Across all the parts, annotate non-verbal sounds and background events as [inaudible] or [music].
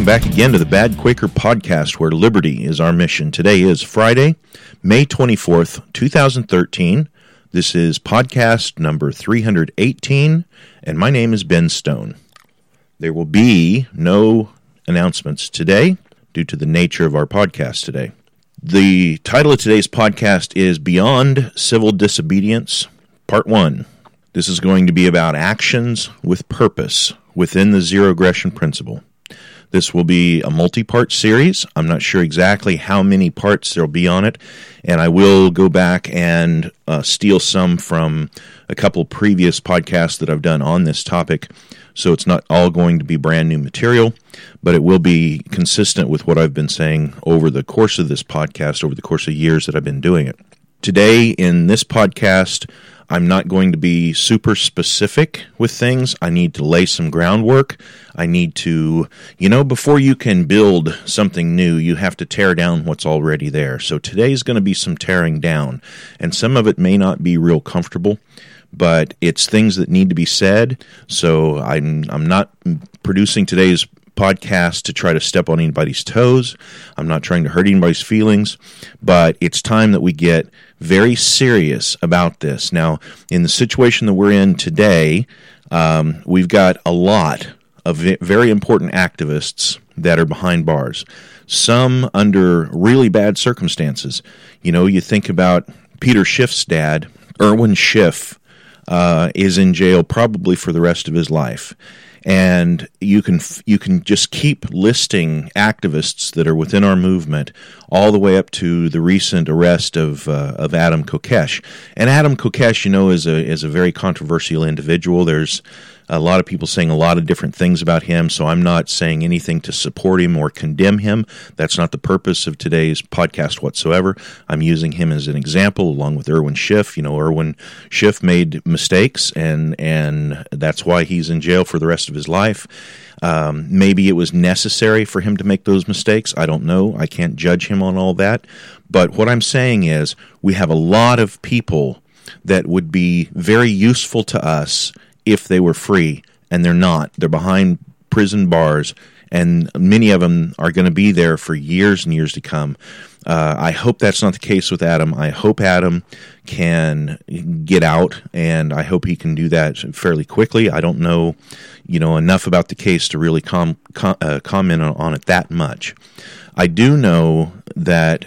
welcome back again to the Bad Quaker podcast, where liberty is our mission. Today is Friday, May 24th, 2013. This is podcast number 318, and my name is Ben Stone. There will be no announcements today due to the nature of our podcast today. The title of today's podcast is Beyond Civil Disobedience, Part 1. This is going to be about actions with purpose within the zero aggression principle. This will be a multi part series. I'm not sure exactly how many parts there'll be on it, and I will go back and uh, steal some from a couple previous podcasts that I've done on this topic. So it's not all going to be brand new material, but it will be consistent with what I've been saying over the course of this podcast, over the course of years that I've been doing it. Today, in this podcast, I'm not going to be super specific with things. I need to lay some groundwork. I need to, you know, before you can build something new, you have to tear down what's already there. So today's going to be some tearing down, and some of it may not be real comfortable, but it's things that need to be said. So I'm I'm not producing today's podcast to try to step on anybody's toes. I'm not trying to hurt anybody's feelings, but it's time that we get very serious about this. Now, in the situation that we're in today, um, we've got a lot of very important activists that are behind bars. Some under really bad circumstances. You know, you think about Peter Schiff's dad, Irwin Schiff, uh, is in jail probably for the rest of his life and you can you can just keep listing activists that are within our movement all the way up to the recent arrest of uh, of Adam Kokesh. And Adam Kokesh, you know, is a is a very controversial individual. There's a lot of people saying a lot of different things about him, so I'm not saying anything to support him or condemn him. That's not the purpose of today's podcast whatsoever. I'm using him as an example along with Irwin Schiff. You know, Irwin Schiff made mistakes, and and that's why he's in jail for the rest of his life. Um, maybe it was necessary for him to make those mistakes. I don't know. I can't judge him on all that. But what I'm saying is, we have a lot of people that would be very useful to us if they were free, and they're not. They're behind prison bars, and many of them are going to be there for years and years to come. Uh, I hope that's not the case with Adam. I hope Adam can get out, and I hope he can do that fairly quickly. I don't know, you know, enough about the case to really com- com- uh, comment on, on it that much. I do know that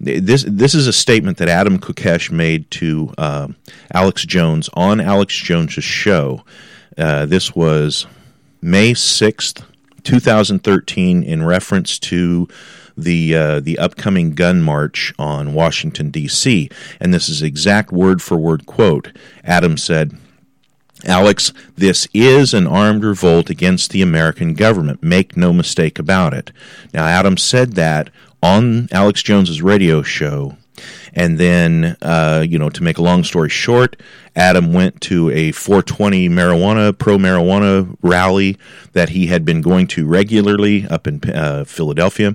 this this is a statement that Adam Kokesh made to uh, Alex Jones on Alex Jones's show. Uh, this was May sixth, two thousand thirteen, in reference to the uh, the upcoming gun march on Washington D.C. And this is exact word for word quote. Adam said. Alex, this is an armed revolt against the American government. Make no mistake about it. Now, Adam said that on Alex Jones's radio show. And then, uh, you know, to make a long story short, Adam went to a 420 marijuana, pro marijuana rally that he had been going to regularly up in uh, Philadelphia.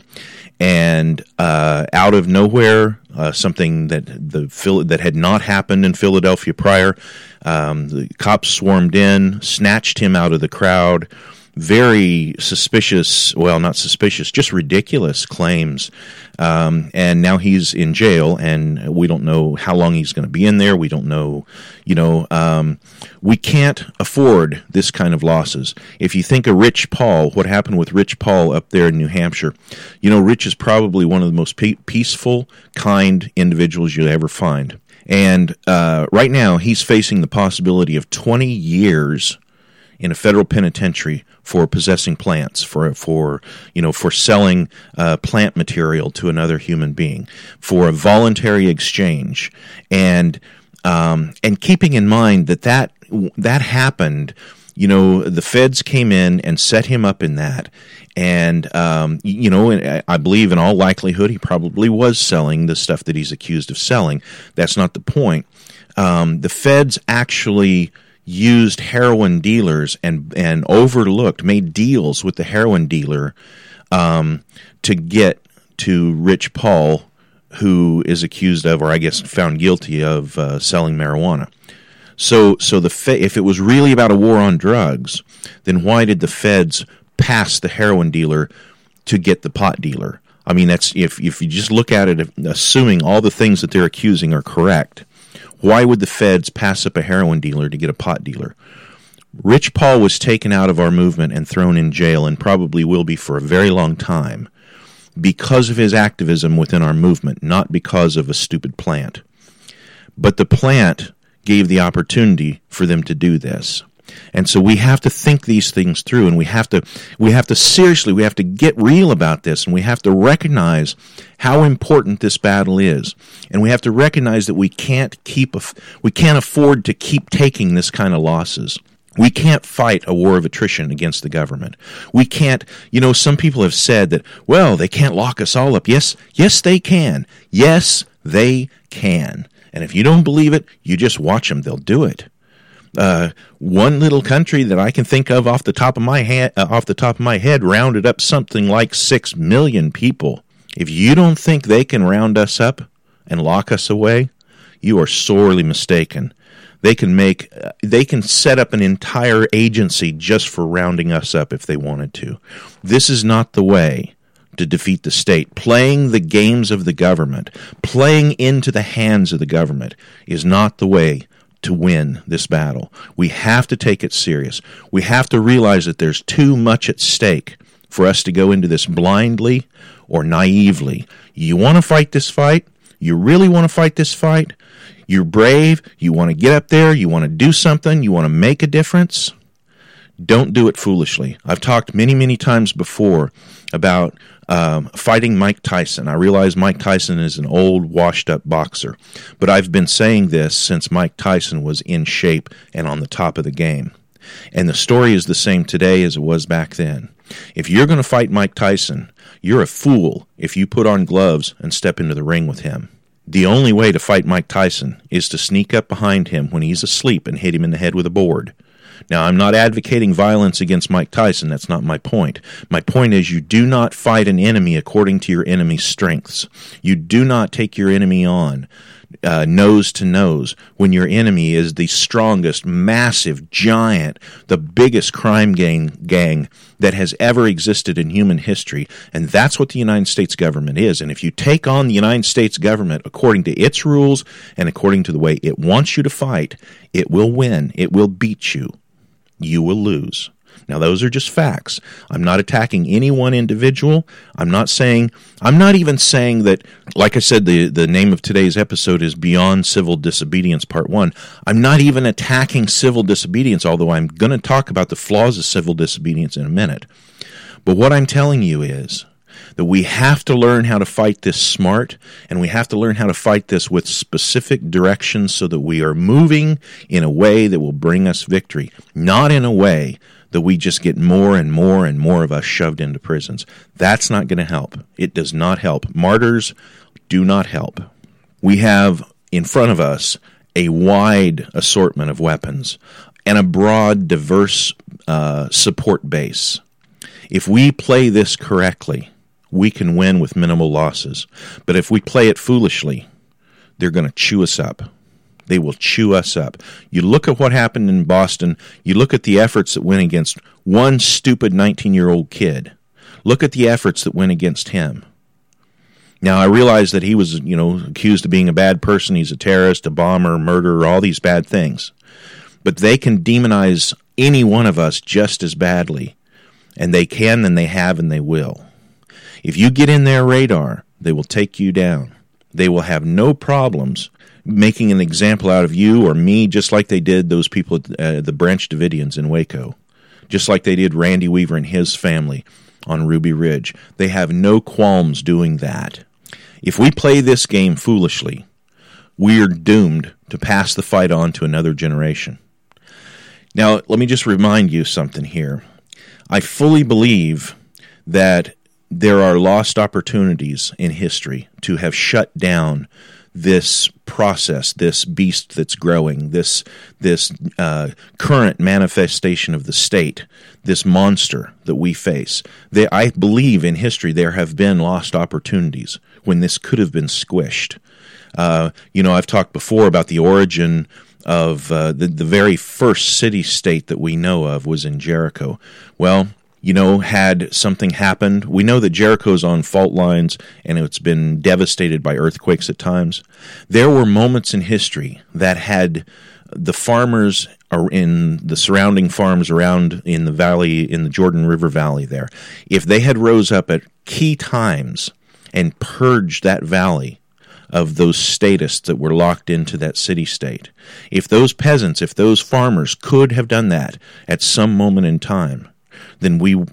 And uh, out of nowhere, uh, something that the that had not happened in Philadelphia prior, um, the cops swarmed in, snatched him out of the crowd, very suspicious, well, not suspicious, just ridiculous claims. Um, and now he's in jail, and we don't know how long he's going to be in there. We don't know, you know, um, we can't afford this kind of losses. If you think of Rich Paul, what happened with Rich Paul up there in New Hampshire, you know, Rich is probably one of the most pe- peaceful, kind individuals you'll ever find. And uh, right now, he's facing the possibility of 20 years in a federal penitentiary for possessing plants, for for you know for selling uh, plant material to another human being, for a voluntary exchange, and um, and keeping in mind that that that happened. You know, the feds came in and set him up in that, and um, you know, I believe in all likelihood he probably was selling the stuff that he's accused of selling. That's not the point. Um, the feds actually used heroin dealers and and overlooked, made deals with the heroin dealer um, to get to Rich Paul, who is accused of, or I guess found guilty of, uh, selling marijuana. So, so the fe- if it was really about a war on drugs, then why did the feds pass the heroin dealer to get the pot dealer? I mean, that's if if you just look at it, assuming all the things that they're accusing are correct, why would the feds pass up a heroin dealer to get a pot dealer? Rich Paul was taken out of our movement and thrown in jail, and probably will be for a very long time, because of his activism within our movement, not because of a stupid plant. But the plant gave the opportunity for them to do this. And so we have to think these things through and we have to we have to seriously we have to get real about this and we have to recognize how important this battle is. And we have to recognize that we can't keep we can't afford to keep taking this kind of losses. We can't fight a war of attrition against the government. We can't, you know, some people have said that, well, they can't lock us all up. Yes, yes, they can. Yes, they can. And if you don't believe it, you just watch them. They'll do it uh, one little country that I can think of off the top of my uh, off the top of my head rounded up something like six million people. If you don't think they can round us up and lock us away, you are sorely mistaken. They can make uh, they can set up an entire agency just for rounding us up if they wanted to. This is not the way to defeat the state. Playing the games of the government, playing into the hands of the government is not the way to win this battle. We have to take it serious. We have to realize that there's too much at stake for us to go into this blindly or naively. You want to fight this fight? You really want to fight this fight? You're brave. You want to get up there. You want to do something. You want to make a difference. Don't do it foolishly. I've talked many, many times before about um, fighting Mike Tyson. I realize Mike Tyson is an old, washed up boxer, but I've been saying this since Mike Tyson was in shape and on the top of the game. And the story is the same today as it was back then. If you're going to fight Mike Tyson, you're a fool if you put on gloves and step into the ring with him. The only way to fight Mike Tyson is to sneak up behind him when he's asleep and hit him in the head with a board. Now, I'm not advocating violence against Mike Tyson. That's not my point. My point is you do not fight an enemy according to your enemy's strengths. You do not take your enemy on uh, nose to nose when your enemy is the strongest, massive, giant, the biggest crime gang, gang that has ever existed in human history. And that's what the United States government is. And if you take on the United States government according to its rules and according to the way it wants you to fight, it will win. It will beat you you will lose. Now, those are just facts. I'm not attacking any one individual. I'm not saying, I'm not even saying that, like I said, the, the name of today's episode is Beyond Civil Disobedience Part 1. I'm not even attacking civil disobedience, although I'm going to talk about the flaws of civil disobedience in a minute. But what I'm telling you is that we have to learn how to fight this smart and we have to learn how to fight this with specific directions so that we are moving in a way that will bring us victory, not in a way that we just get more and more and more of us shoved into prisons. That's not going to help. It does not help. Martyrs do not help. We have in front of us a wide assortment of weapons and a broad, diverse uh, support base. If we play this correctly, we can win with minimal losses. But if we play it foolishly, they're going to chew us up. They will chew us up. You look at what happened in Boston, you look at the efforts that went against one stupid 19 year old kid. Look at the efforts that went against him. Now, I realize that he was, you know, accused of being a bad person. He's a terrorist, a bomber, murderer, all these bad things. But they can demonize any one of us just as badly. And they can, and they have, and they will. If you get in their radar, they will take you down. They will have no problems making an example out of you or me, just like they did those people at uh, the Branch Davidians in Waco. just like they did Randy Weaver and his family on Ruby Ridge. They have no qualms doing that. If we play this game foolishly, we're doomed to pass the fight on to another generation. Now, let me just remind you something here. I fully believe that there are lost opportunities in history to have shut down this process, this beast that's growing, this this uh, current manifestation of the state, this monster that we face. They, I believe in history there have been lost opportunities when this could have been squished. Uh, you know, I've talked before about the origin of uh, the the very first city state that we know of was in Jericho. Well, you know, had something happened. We know that Jericho's on fault lines and it's been devastated by earthquakes at times. There were moments in history that had the farmers are in the surrounding farms around in the valley in the Jordan River Valley there. If they had rose up at key times and purged that valley of those statists that were locked into that city state. If those peasants, if those farmers could have done that at some moment in time, then we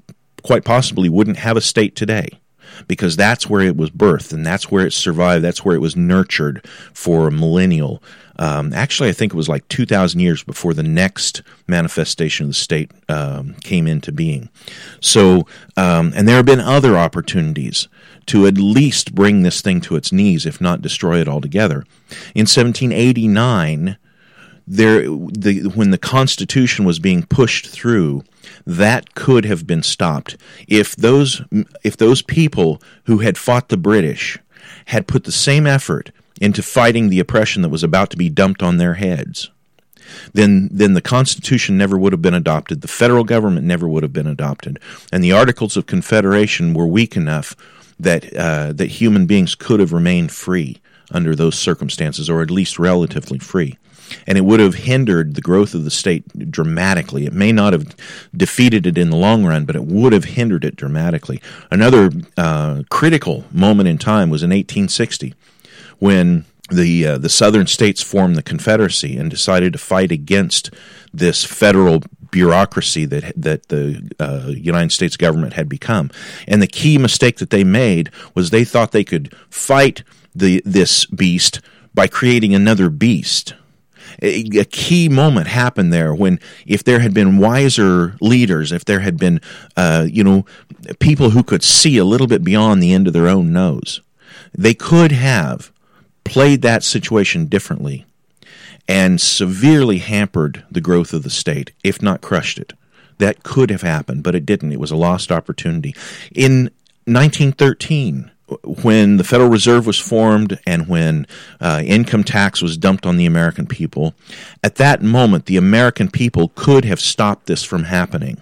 quite possibly wouldn't have a state today because that's where it was birthed and that's where it survived. That's where it was nurtured for a millennial. Um, actually, I think it was like 2,000 years before the next manifestation of the state um, came into being. So, um, and there have been other opportunities to at least bring this thing to its knees, if not destroy it altogether. In 1789, there, the, when the Constitution was being pushed through, that could have been stopped if those if those people who had fought the British had put the same effort into fighting the oppression that was about to be dumped on their heads. Then, then the Constitution never would have been adopted. The federal government never would have been adopted, and the Articles of Confederation were weak enough that uh, that human beings could have remained free under those circumstances, or at least relatively free and it would have hindered the growth of the state dramatically. It may not have defeated it in the long run, but it would have hindered it dramatically. Another uh, critical moment in time was in 1860 when the uh, the southern states formed the Confederacy and decided to fight against this federal bureaucracy that that the uh, United States government had become. And the key mistake that they made was they thought they could fight the this beast by creating another beast a, key moment happened there when if there had been wiser leaders, if there had been, uh, you know, people who could see a little bit beyond the end of their own nose, they could have played that situation differently and severely hampered the growth of the state, if not crushed it. That could have happened, but it didn't. It was a lost opportunity. In 1913, when the Federal Reserve was formed and when uh, income tax was dumped on the American people, at that moment, the American people could have stopped this from happening.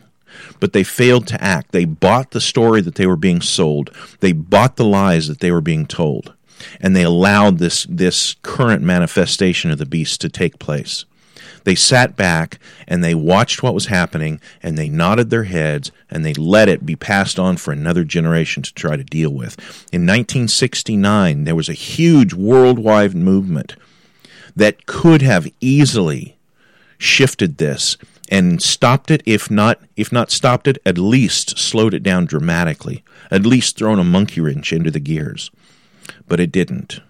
But they failed to act. They bought the story that they were being sold. They bought the lies that they were being told. And they allowed this, this current manifestation of the beast to take place. They sat back and they watched what was happening and they nodded their heads and they let it be passed on for another generation to try to deal with. In 1969, there was a huge worldwide movement that could have easily shifted this and stopped it if not if not stopped it at least slowed it down dramatically at least thrown a monkey wrench into the gears but it didn't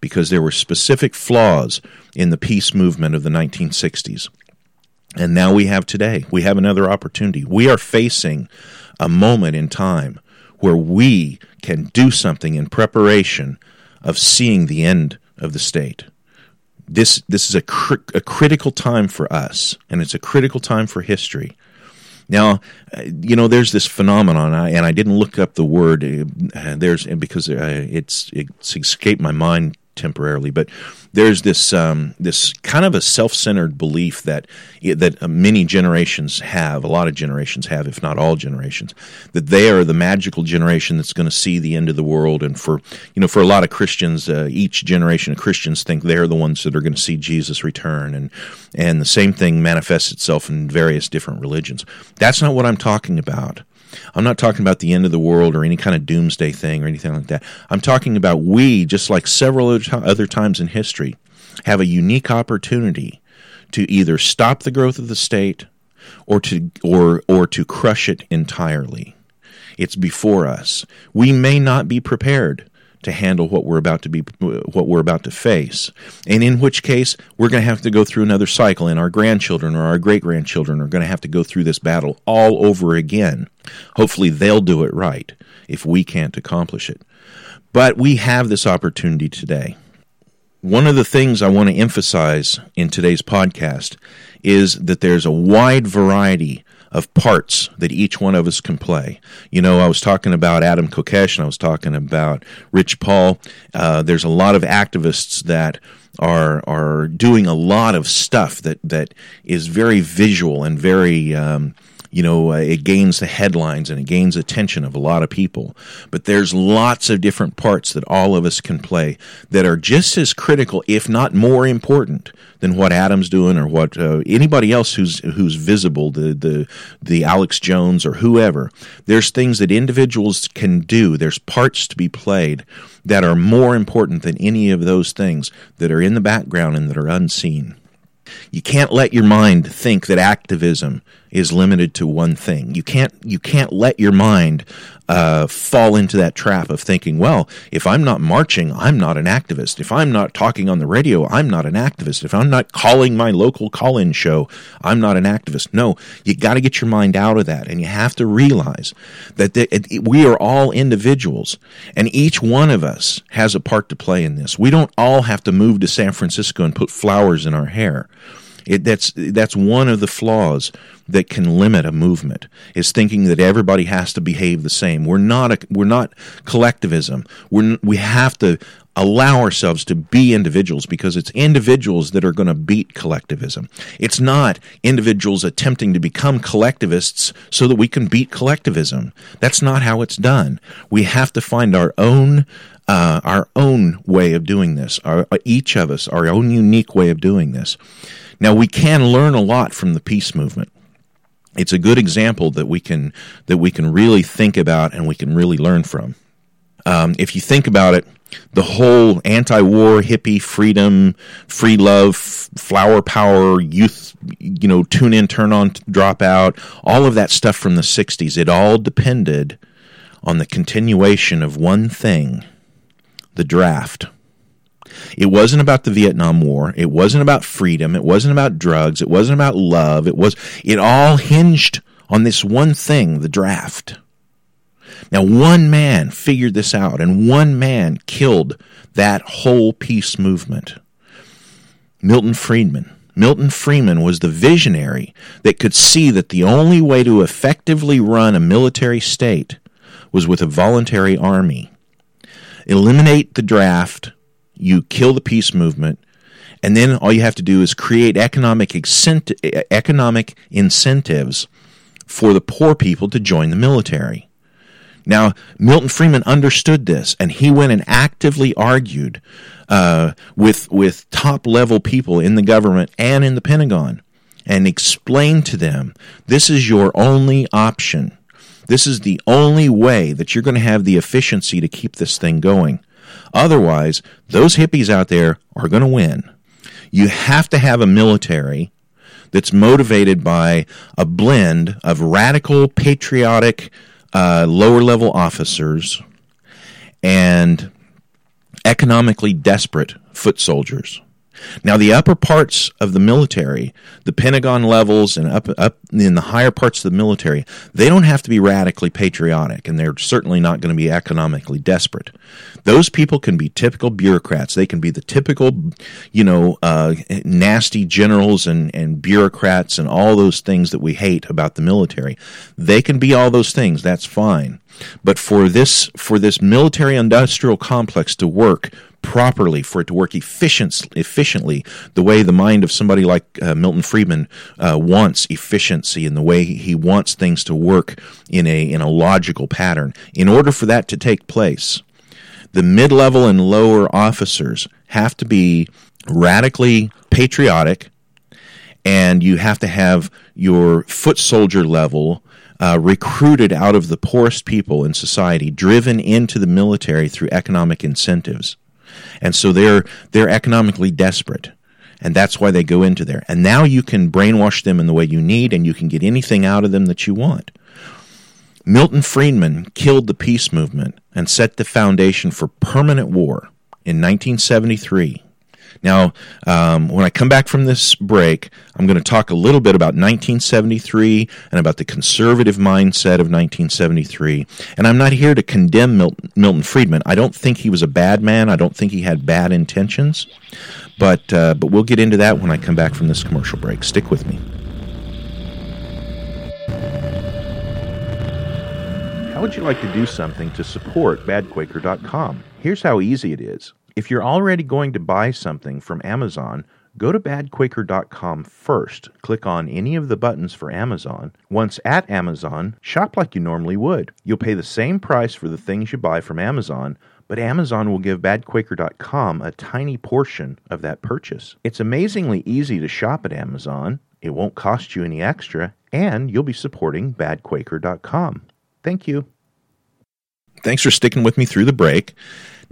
because there were specific flaws in the peace movement of the 1960s. And now we have today. We have another opportunity. We are facing a moment in time where we can do something in preparation of seeing the end of the state. This, this is a, cr- a critical time for us, and it's a critical time for history. Now, uh, you know, there's this phenomenon, and I didn't look up the word. Uh, there's because uh, it's it's escaped my mind temporarily, but there's this um, this kind of a self-centered belief that that many generations have, a lot of generations have, if not all generations, that they are the magical generation that's going to see the end of the world. And for you know, for a lot of Christians, uh, each generation of Christians think they're the ones that are going to see Jesus return, and and the same thing manifests itself in various different religions. That's not what I'm talking about. I'm not talking about the end of the world or any kind of doomsday thing or anything like that. I'm talking about we, just like several other times in history, have a unique opportunity to either stop the growth of the state, or to or or to crush it entirely. It's before us. We may not be prepared to handle what we're about to be what we're about to face. And in which case we're going to have to go through another cycle and our grandchildren or our great grandchildren are going to have to go through this battle all over again. Hopefully they'll do it right if we can't accomplish it. But we have this opportunity today. One of the things I want to emphasize in today's podcast is that there's a wide variety of parts that each one of us can play. You know, I was talking about Adam Kokesh and I was talking about Rich Paul. Uh, there's a lot of activists that are are doing a lot of stuff that that is very visual and very um, you know, uh, it gains the headlines and it gains attention of a lot of people. But there's lots of different parts that all of us can play that are just as critical, if not more important, than what Adam's doing or what uh, anybody else who's who's visible, the the the Alex Jones or whoever. There's things that individuals can do. There's parts to be played that are more important than any of those things that are in the background and that are unseen. You can't let your mind think that activism is limited to one thing. You can't you can't let your mind uh, fall into that trap of thinking, well, if I'm not marching, I'm not an activist. If I'm not talking on the radio, I'm not an activist. If I'm not calling my local call-in show, I'm not an activist. No, you got to get your mind out of that, and you have to realize that the, it, we are all individuals, and each one of us has a part to play in this. We don't all have to move to San Francisco and put flowers in our hair. It, that's that's one of the flaws that can limit a movement is thinking that everybody has to behave the same. We're not a, we're not collectivism. we we have to allow ourselves to be individuals because it's individuals that are going to beat collectivism. It's not individuals attempting to become collectivists so that we can beat collectivism. That's not how it's done. We have to find our own uh, our own way of doing this. Our, each of us, our own unique way of doing this. Now we can learn a lot from the peace movement it's a good example that we can that we can really think about and we can really learn from. Um, if you think about it, the whole anti-war, hippie, freedom, free love, flower power, youth, you know, tune in, turn on, drop out, all of that stuff from the '60s. It all depended on the continuation of one thing: the draft. It wasn't about the Vietnam War. It wasn't about freedom. It wasn't about drugs. It wasn't about love. It was it all hinged on this one thing, the draft. Now one man figured this out and one man killed that whole peace movement. Milton Friedman. Milton Friedman was the visionary that could see that the only way to effectively run a military state was with a voluntary army. Eliminate the draft, you kill the peace movement, and then all you have to do is create economic economic incentives for the poor people to join the military. Now, Milton Friedman understood this, and he went and actively argued uh, with with top level people in the government and in the Pentagon, and explained to them this is your only option. This is the only way that you're going to have the efficiency to keep this thing going. Otherwise, those hippies out there are going to win. You have to have a military that's motivated by a blend of radical, patriotic, uh, lower level officers and economically desperate foot soldiers. Now, the upper parts of the military, the Pentagon levels and up, up in the higher parts of the military, they don't have to be radically patriotic, and they're certainly not going to be economically desperate. Those people can be typical bureaucrats. They can be the typical, you know, uh, nasty generals and, and bureaucrats and all those things that we hate about the military. They can be all those things. That's fine. But for this for this military industrial complex to work properly, for it to work efficient, efficiently, the way the mind of somebody like uh, Milton Friedman uh, wants efficiency and the way he wants things to work in a in a logical pattern. In order for that to take place, the mid-level and lower officers have to be radically patriotic and you have to have your foot soldier level uh, recruited out of the poorest people in society, driven into the military through economic incentives, and so they're they're economically desperate. And that's why they go into there. And now you can brainwash them in the way you need, and you can get anything out of them that you want. Milton Friedman killed the peace movement and set the foundation for permanent war in 1973. Now, um, when I come back from this break, I'm going to talk a little bit about 1973 and about the conservative mindset of 1973. And I'm not here to condemn Milton, Milton Friedman. I don't think he was a bad man. I don't think he had bad intentions. But uh, but we'll get into that when I come back from this commercial break. Stick with me. How would you like to do something to support badquaker.com? Here's how easy it is. If you're already going to buy something from Amazon, go to badquaker.com first. Click on any of the buttons for Amazon. Once at Amazon, shop like you normally would. You'll pay the same price for the things you buy from Amazon, but Amazon will give badquaker.com a tiny portion of that purchase. It's amazingly easy to shop at Amazon. It won't cost you any extra, and you'll be supporting badquaker.com. Thank you. Thanks for sticking with me through the break.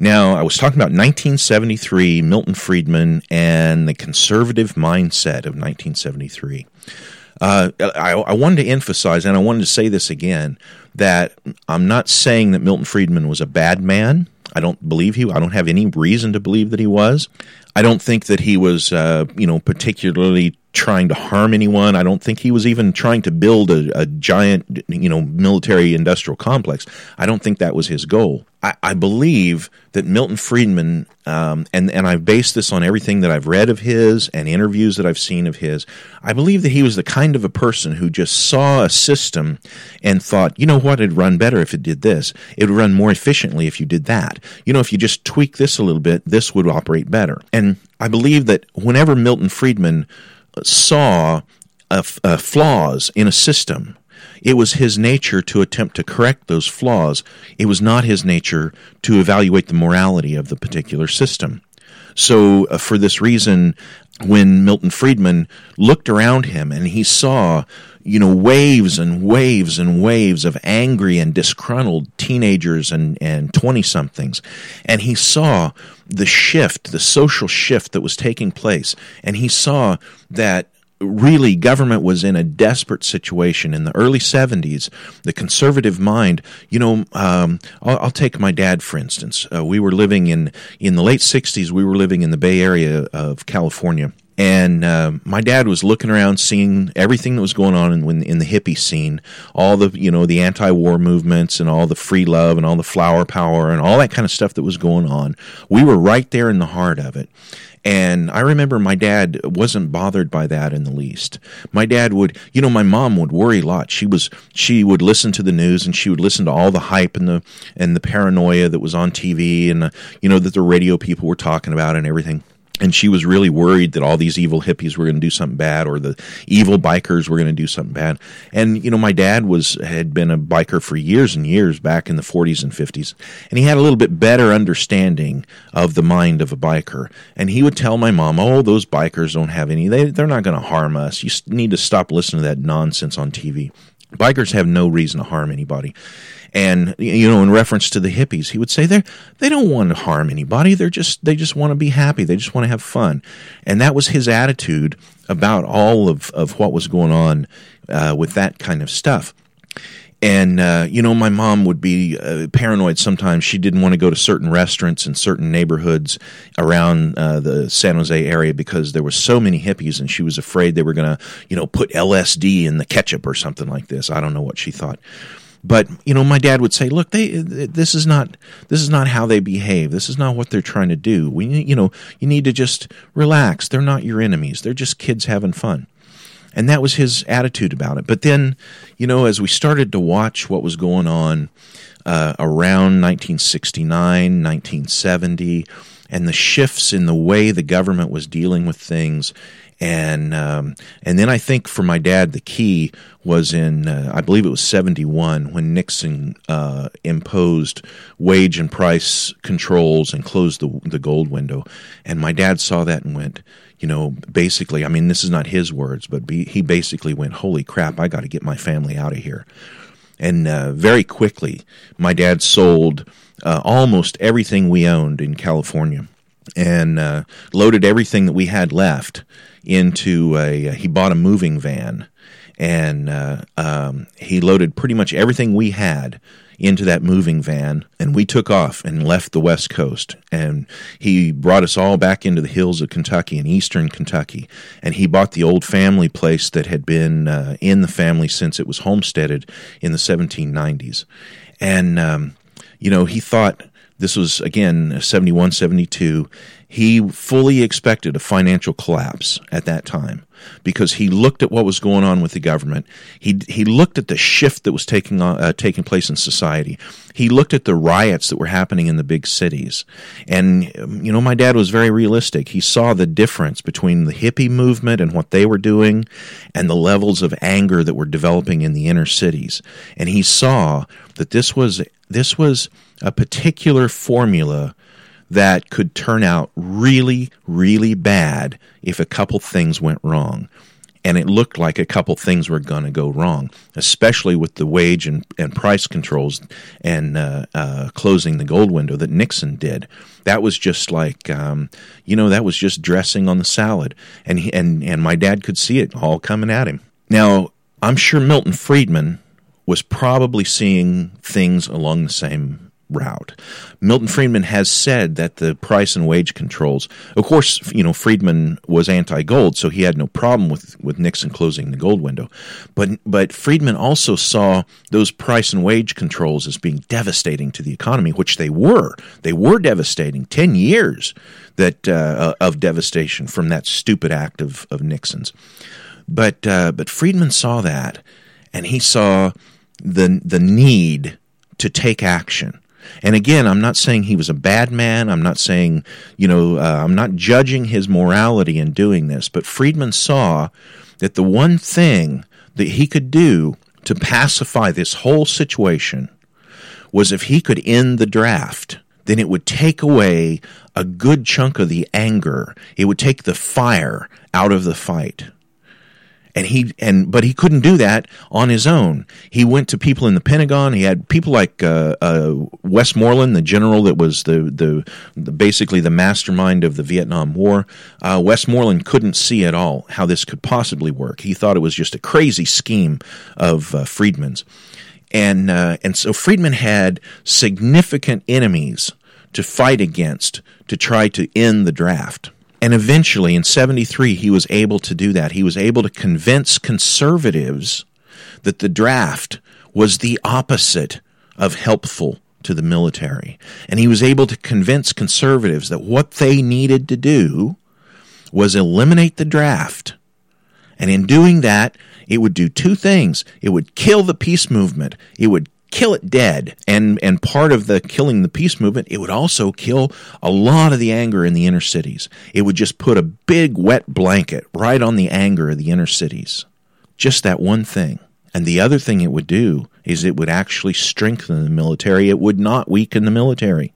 Now, I was talking about 1973, Milton Friedman, and the conservative mindset of 1973. Uh, I, I, wanted to emphasize, and I wanted to say this again, that I'm not saying that Milton Friedman was a bad man. I don't believe he. I don't have any reason to believe that he was. I don't think that he was, uh, you know, particularly trying to harm anyone. I don't think he was even trying to build a, a giant, you know, military industrial complex. I don't think that was his goal. I, I believe that Milton Friedman, um, and and I've based this on everything that I've read of his and interviews that I've seen of his. I believe that he was the kind of a person who just saw a system and thought, you know what, it'd run better if it did this. It would run more efficiently if you did that. You know, if you just tweak this a little bit, this would operate better. And I believe that whenever Milton Friedman saw a, a flaws in a system, it was his nature to attempt to correct those flaws. It was not his nature to evaluate the morality of the particular system. So, uh, for this reason, when Milton Friedman looked around him and he saw, you know, waves and waves and waves of angry and disgruntled teenagers and, and 20 somethings, and he saw the shift, the social shift that was taking place, and he saw that really government was in a desperate situation in the early 70s the conservative mind you know um, I'll, I'll, take my dad for instance uh, we were living in in the late 60s we were living in the bay area of california and uh, my dad was looking around, seeing everything that was going on in, in the hippie scene, all the you know the anti-war movements and all the free love and all the flower power and all that kind of stuff that was going on. We were right there in the heart of it. And I remember my dad wasn't bothered by that in the least. My dad would, you know, my mom would worry a lot. She was, she would listen to the news and she would listen to all the hype and the and the paranoia that was on TV and uh, you know that the radio people were talking about and everything and she was really worried that all these evil hippies were going to do something bad or the evil bikers were going to do something bad. And you know my dad was had been a biker for years and years back in the 40s and 50s and he had a little bit better understanding of the mind of a biker. And he would tell my mom oh those bikers don't have any they, they're not going to harm us. You need to stop listening to that nonsense on tv bikers have no reason to harm anybody and you know in reference to the hippies he would say they they don't want to harm anybody. They're just they just want to be happy. They just want to have fun. And that was his attitude about all of of what was going on uh, with that kind of stuff. And uh, you know my mom would be uh, paranoid sometimes. She didn't want to go to certain restaurants in certain neighborhoods around uh, the san jose area because there were so many hippies and she was afraid they were going to you know put lsd in the ketchup or something like this. I don't know what she thought but you know, my dad would say, "Look, they this is not this is not how they behave. This is not what they're trying to do. We you know, you need to just relax. They're not your enemies. They're just kids having fun." And that was his attitude about it. But then, you know, as we started to watch what was going on uh, around 1969, 1970, and the shifts in the way the government was dealing with things, and um, and then I think for my dad the key was in uh, I believe it was seventy one when Nixon uh, imposed wage and price controls and closed the the gold window, and my dad saw that and went. You know, basically, I mean, this is not his words, but be, he basically went, "Holy crap! I got to get my family out of here." And uh, very quickly, my dad sold uh, almost everything we owned in California and uh, loaded everything that we had left into a. He bought a moving van, and uh, um, he loaded pretty much everything we had into that moving van and we took off and left the west coast and he brought us all back into the hills of kentucky and eastern kentucky and he bought the old family place that had been uh, in the family since it was homesteaded in the 1790s and um, you know he thought this was again 71 72 he fully expected a financial collapse at that time because he looked at what was going on with the government. He he looked at the shift that was taking uh, taking place in society. He looked at the riots that were happening in the big cities, and um, you know, my dad was very realistic. He saw the difference between the hippie movement and what they were doing, and the levels of anger that were developing in the inner cities, and he saw that this was this was a particular formula that could turn out really, really bad if a couple things went wrong. And it looked like a couple things were going to go wrong, especially with the wage and, and price controls and uh, uh, closing the gold window that Nixon did. That was just like, um, you know, that was just dressing on the salad. And, he, and, and my dad could see it all coming at him. Now, I'm sure Milton Friedman was probably seeing things along the same route. Milton Friedman has said that the price and wage controls, of course, you know, Friedman was anti-gold, so he had no problem with, with Nixon closing the gold window. But but Friedman also saw those price and wage controls as being devastating to the economy, which they were. They were devastating. Ten years that uh, of devastation from that stupid act of, of Nixon's. But uh, but Friedman saw that, and he saw the the need to take action and again, I'm not saying he was a bad man. I'm not saying, you know, uh, I'm not judging his morality in doing this. But Friedman saw that the one thing that he could do to pacify this whole situation was if he could end the draft, then it would take away a good chunk of the anger. It would take the fire out of the fight and he and but he couldn't do that on his own. He went to people in the Pentagon. He had people like uh, uh, Westmoreland, the general that was the, the, the basically the mastermind of the Vietnam War. Uh, Westmoreland couldn't see at all how this could possibly work. He thought it was just a crazy scheme of uh, Friedman's, and uh, and so Friedman had significant enemies to fight against to try to end the draft. And eventually, in 73, he was able to do that. He was able to convince conservatives that the draft was the opposite of helpful to the military. And he was able to convince conservatives that what they needed to do was eliminate the draft. And in doing that, it would do two things. It would kill the peace movement. It would kill it dead. And and part of the killing the peace movement, it would also kill a lot of the anger in the inner cities. It would just put a big wet blanket right on the anger of the inner cities. Just that one thing. And the other thing it would do is it would actually strengthen the military. It would not weaken the military.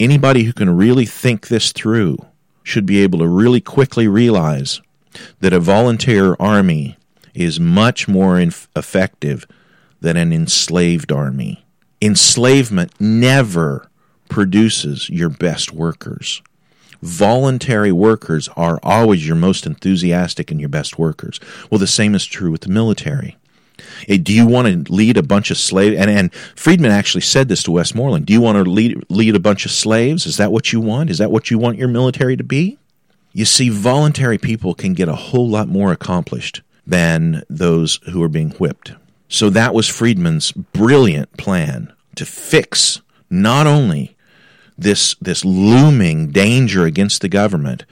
Anybody who can really think this through should be able to really quickly realize that a volunteer army is much more effective than an enslaved army. Enslavement never produces your best workers. Voluntary workers are always your most enthusiastic and your best workers. Well, the same is true with the military. Eh, do you want to lead a bunch of slaves? And, and Friedman actually said this to Westmoreland. Do you want to lead, lead a bunch of slaves? Is that what you want? Is that what you want your military to be? You see, voluntary people can get a whole lot more accomplished than those who are being whipped. So that was Friedman's brilliant plan to fix not only this this looming danger against the government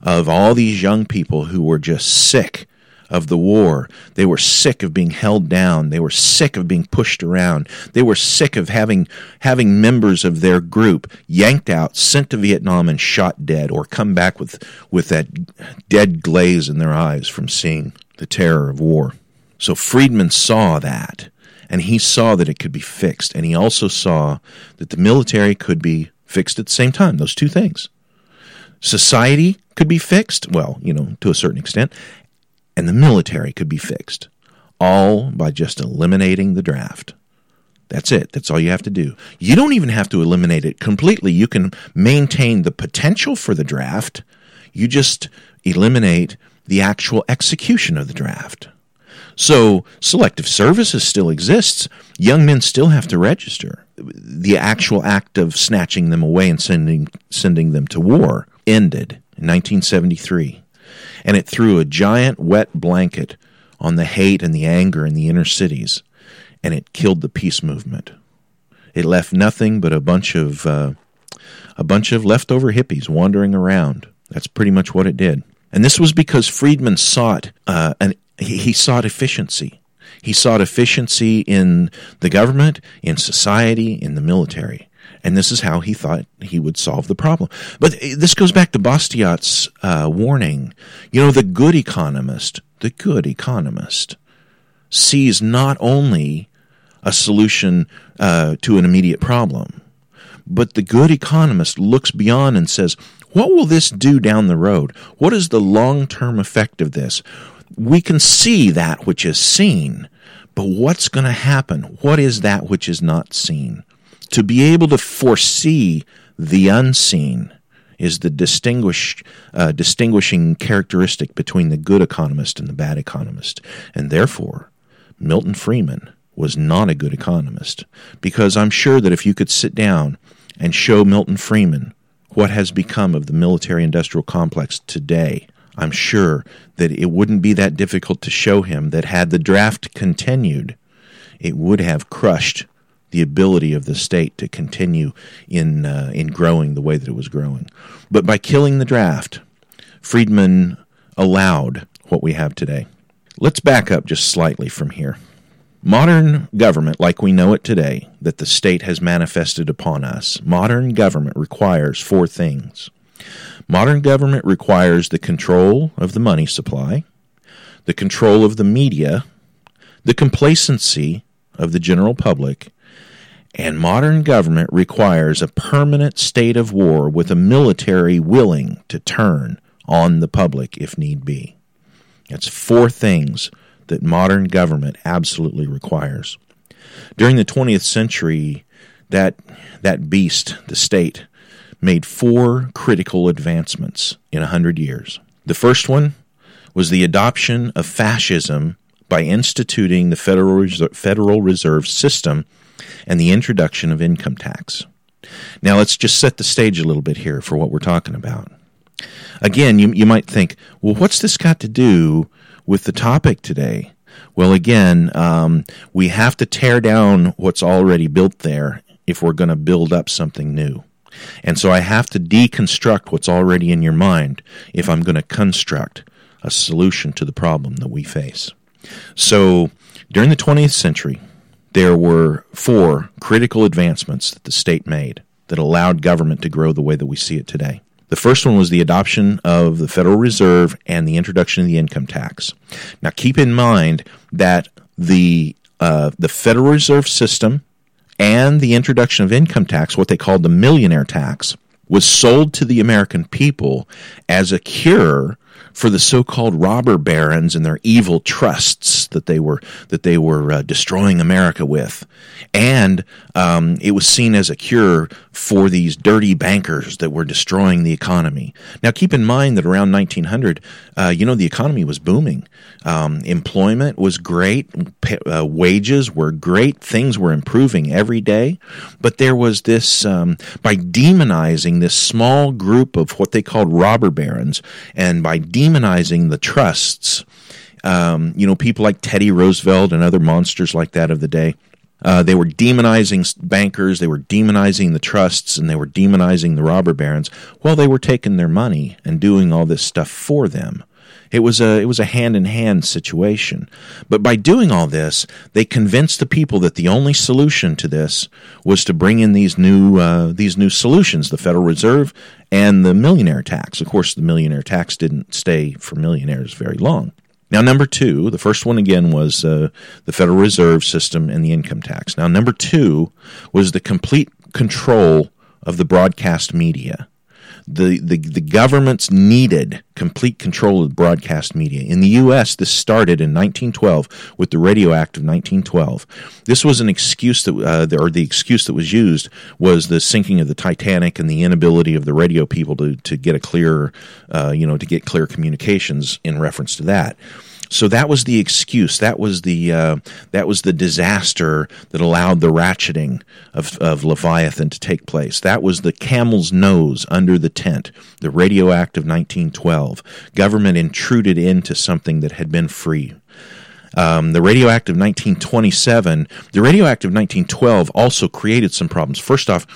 of all these young people who were just sick of the war. They were sick of being held down. They were sick of being pushed around. They were sick of having having members of their group yanked out, sent to Vietnam and shot dead or come back with with that dead glaze in their eyes from seeing the terror of war. So Friedman saw that, and he saw that it could be fixed, and he also saw that the military could be fixed at the same time. Those two things. Society could be fixed, well, you know, to a certain extent, and the military could be fixed, all by just eliminating the draft. That's it. That's all you have to do. You don't even have to eliminate it completely. You can maintain the potential for the draft. You just eliminate the actual execution of the draft. So selective services still exists. Young men still have to register. The actual act of snatching them away and sending sending them to war ended in 1973. And it threw a giant wet blanket on the hate and the anger in the inner cities, and it killed the peace movement. It left nothing but a bunch of uh, a bunch of leftover hippies wandering around. That's pretty much what it did. And this was because Friedman sought uh, an he, he sought efficiency. He sought efficiency in the government, in society, in the military. And this is how he thought he would solve the problem. But this goes back to Bastiat's uh, warning. You know, the good economist, the good economist, sees not only a solution uh, to an immediate problem, but the good economist looks beyond and says, what will this do down the road? What is the long term effect of this? We can see that which is seen, but what's going to happen? What is that which is not seen? To be able to foresee the unseen is the distinguish, uh, distinguishing characteristic between the good economist and the bad economist. And therefore, Milton Friedman was not a good economist, because I'm sure that if you could sit down and show Milton Friedman what has become of the military industrial complex today, I'm sure that it wouldn't be that difficult to show him that had the draft continued, it would have crushed the ability of the state to continue in uh, in growing the way that it was growing. But by killing the draft, Friedman allowed what we have today. Let's back up just slightly from here. Modern government, like we know it today, that the state has manifested upon us, modern government requires four things Modern government requires the control of the money supply, the control of the media, the complacency of the general public, and modern government requires a permanent state of war with a military willing to turn on the public if need be. That's four things that modern government absolutely requires. During the 20th century, that, that beast, the state, made four critical advancements in a hundred years. The first one was the adoption of fascism by instituting the Federal Reserve, Federal Reserve System and the introduction of income tax. Now, let's just set the stage a little bit here for what we're talking about. Again, you, you might think, well, what's this got to do with the topic today? Well, again, um, we have to tear down what's already built there if we're going to build up something new. And so I have to deconstruct what's already in your mind if I'm going to construct a solution to the problem that we face. So during the 20th century, there were four critical advancements that the state made that allowed government to grow the way that we see it today. The first one was the adoption of the Federal Reserve and the introduction of the income tax. Now, keep in mind that the uh, the Federal Reserve System and the introduction of income tax, what they called the millionaire tax, was sold to the American people as a cure for the so-called robber barons and their evil trusts that they were that they were uh, destroying America with, and um, it was seen as a cure for these dirty bankers that were destroying the economy. Now, keep in mind that around 1900, uh, you know, the economy was booming. Um, employment was great, uh, wages were great, things were improving every day. But there was this um, by demonizing this small group of what they called robber barons, and by demonizing the trusts. Um, you know, people like Teddy Roosevelt and other monsters like that of the day. Uh, they were demonizing bankers, they were demonizing the trusts, and they were demonizing the robber barons while they were taking their money and doing all this stuff for them. It was a it was a hand in hand situation. But by doing all this, they convinced the people that the only solution to this was to bring in these new uh, these new solutions, the Federal Reserve and the millionaire tax. Of course, the millionaire tax didn't stay for millionaires very long. Now, number two, the first one again was uh, the Federal Reserve System and the income tax. Now, number two was the complete control of the broadcast media. The, the, the governments needed complete control of broadcast media. In the U.S., this started in 1912 with the Radio Act of 1912. This was an excuse that, uh, or the excuse that was used was the sinking of the Titanic and the inability of the radio people to, to get a clear, uh, you know, to get clear communications in reference to that. So that was the excuse. That was the uh, that was the disaster that allowed the ratcheting of, of Leviathan to take place. That was the camel's nose under the tent. The Radio Act of 1912. Government intruded into something that had been free. Um, the Radio Act of 1927, the Radio Act of 1912 also created some problems. First off,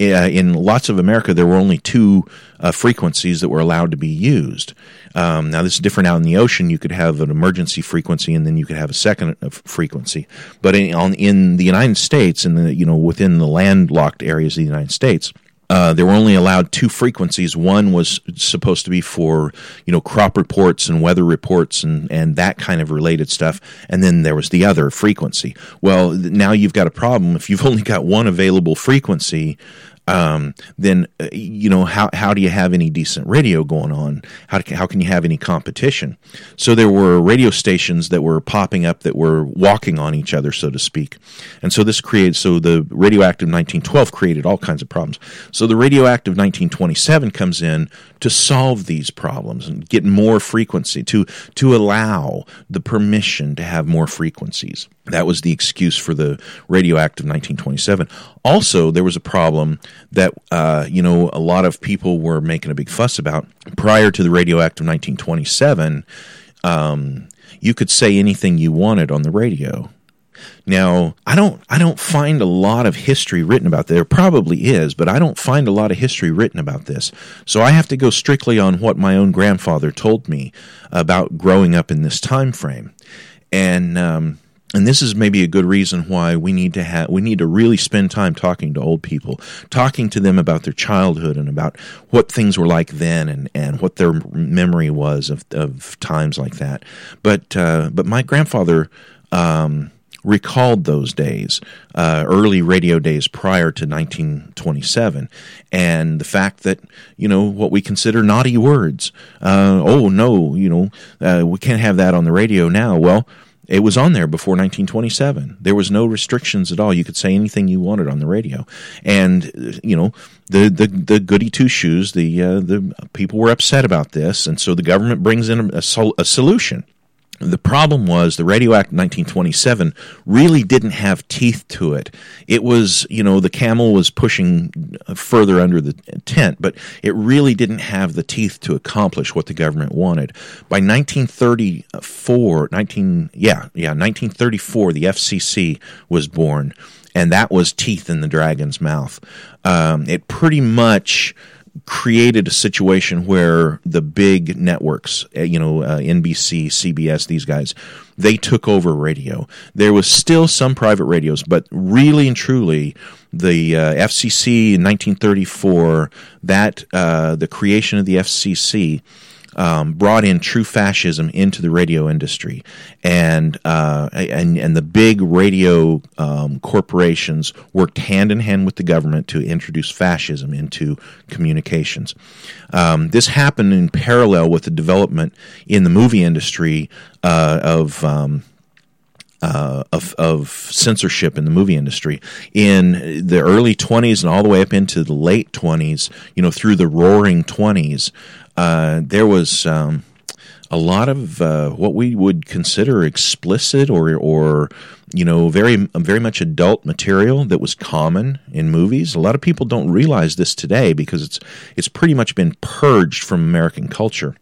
in lots of America, there were only two uh, frequencies that were allowed to be used. Um, now, this is different out in the ocean. You could have an emergency frequency, and then you could have a second uh, frequency. But in, on, in the United States, in the you know within the landlocked areas of the United States, uh, they were only allowed two frequencies. One was supposed to be for you know crop reports and weather reports and and that kind of related stuff, and then there was the other frequency. Well, now you've got a problem if you've only got one available frequency um, then uh, you know how how do you have any decent radio going on? How how can you have any competition? So there were radio stations that were popping up that were walking on each other, so to speak, and so this created so the Radio Act of 1912 created all kinds of problems. So the Radio Act of 1927 comes in to solve these problems and get more frequency to to allow the permission to have more frequencies. That was the excuse for the Radio Act of 1927. Also, there was a problem that uh, you know a lot of people were making a big fuss about prior to the Radio Act of 1927. Um, you could say anything you wanted on the radio. Now, I don't I don't find a lot of history written about this. There probably is, but I don't find a lot of history written about this. So I have to go strictly on what my own grandfather told me about growing up in this time frame. And um, and this is maybe a good reason why we need to have we need to really spend time talking to old people talking to them about their childhood and about what things were like then and, and what their memory was of, of times like that but uh, but my grandfather um, recalled those days, uh, early radio days prior to 1927, and the fact that you know what we consider naughty words. Uh, oh no, you know uh, we can't have that on the radio now. Well, it was on there before 1927. There was no restrictions at all. You could say anything you wanted on the radio, and you know the the, the goody two shoes. The uh, the people were upset about this, and so the government brings in a, sol- a solution. The problem was the Radio Act 1927 really didn't have teeth to it. It was, you know, the camel was pushing further under the tent, but it really didn't have the teeth to accomplish what the government wanted. By 1934, 19 yeah, yeah, 1934 the FCC was born and that was teeth in the dragon's mouth. Um, it pretty much created a situation where the big networks, uh, you know, uh, NBC, CBS, these guys, they took over radio. There was still some private radios, but really and truly, the uh, FCC in 1934, that uh, the creation of the FCC um, brought in true fascism into the radio industry, and uh, and and the big radio um, corporations worked hand in hand with the government to introduce fascism into communications. Um, this happened in parallel with the development in the movie industry uh, of. Um, uh, of, of censorship in the movie industry in the early 20s and all the way up into the late 20s, you know, through the roaring 20s, uh, there was um, a lot of uh, what we would consider explicit or or you know very very much adult material that was common in movies. A lot of people don't realize this today because it's it's pretty much been purged from American culture.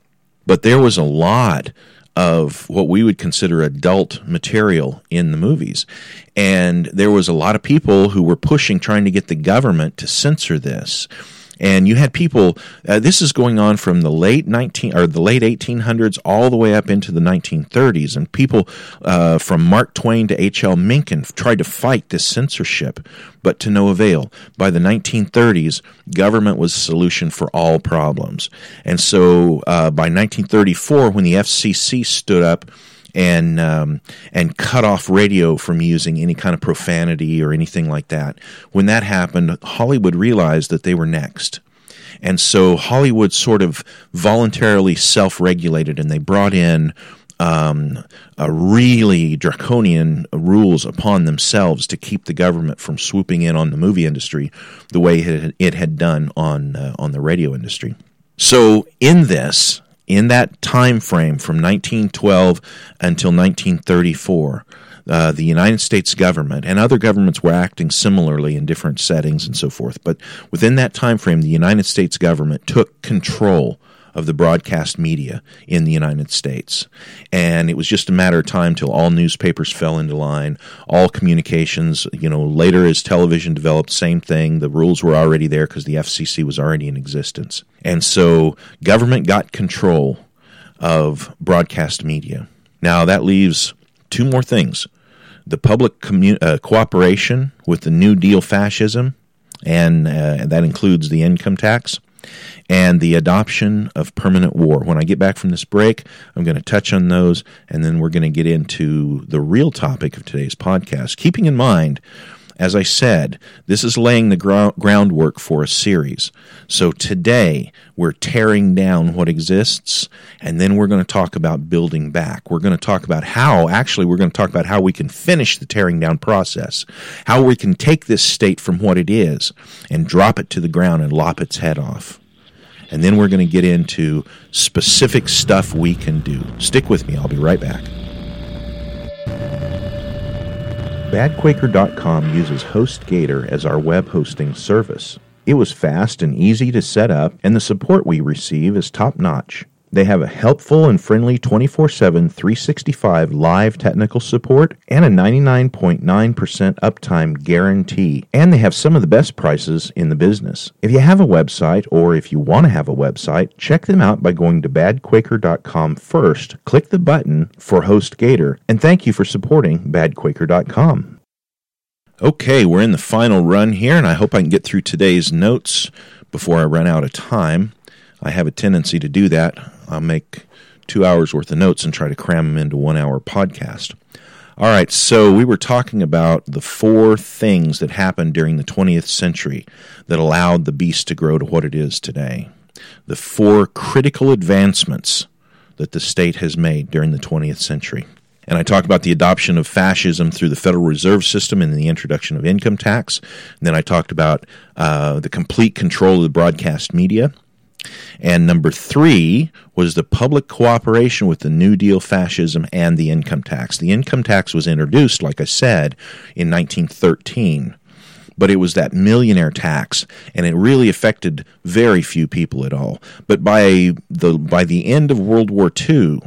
But there was a lot of what we would consider adult material in the movies. And there was a lot of people who were pushing, trying to get the government to censor this and you had people. Uh, this is going on from the late nineteen or the late eighteen hundreds all the way up into the nineteen thirties, and people uh, from Mark Twain to H. L. Mencken tried to fight this censorship, but to no avail. By the nineteen thirties, government was the solution for all problems, and so uh, by nineteen thirty four, when the FCC stood up and um, and cut off radio from using any kind of profanity or anything like that. When that happened, Hollywood realized that they were next. And so Hollywood sort of voluntarily self regulated and they brought in um, really draconian rules upon themselves to keep the government from swooping in on the movie industry the way it, it had done on uh, on the radio industry. So in this, in that time frame from 1912 until 1934, uh, the United States government and other governments were acting similarly in different settings and so forth. But within that time frame, the United States government took control of the broadcast media in the United States. And it was just a matter of time till all newspapers fell into line, all communications, you know, later as television developed, same thing. The rules were already there because the FCC was already in existence. And so government got control of broadcast media. Now that leaves two more things the public uh, cooperation with the New Deal fascism, and uh, that includes the income tax, and the adoption of permanent war. When I get back from this break, I'm going to touch on those, and then we're going to get into the real topic of today's podcast, keeping in mind as I said, this is laying the groundwork for a series. So today, we're tearing down what exists, and then we're going to talk about building back. We're going to talk about how, actually, we're going to talk about how we can finish the tearing down process, how we can take this state from what it is and drop it to the ground and lop its head off. And then we're going to get into specific stuff we can do. Stick with me, I'll be right back. BadQuaker.com uses HostGator as our web hosting service. It was fast and easy to set up, and the support we receive is top notch. They have a helpful and friendly 24 7, 365 live technical support and a 99.9% uptime guarantee. And they have some of the best prices in the business. If you have a website or if you want to have a website, check them out by going to badquaker.com first. Click the button for HostGator, and thank you for supporting badquaker.com. Okay, we're in the final run here, and I hope I can get through today's notes before I run out of time. I have a tendency to do that. I'll make two hours worth of notes and try to cram them into one hour podcast. All right, so we were talking about the four things that happened during the 20th century that allowed the beast to grow to what it is today. The four critical advancements that the state has made during the 20th century. And I talked about the adoption of fascism through the Federal Reserve System and the introduction of income tax. And then I talked about uh, the complete control of the broadcast media and number three was the public cooperation with the New Deal fascism and the income tax. The income tax was introduced, like I said, in 1913 but it was that millionaire tax, and it really affected very few people at all. But by the by the end of World War II,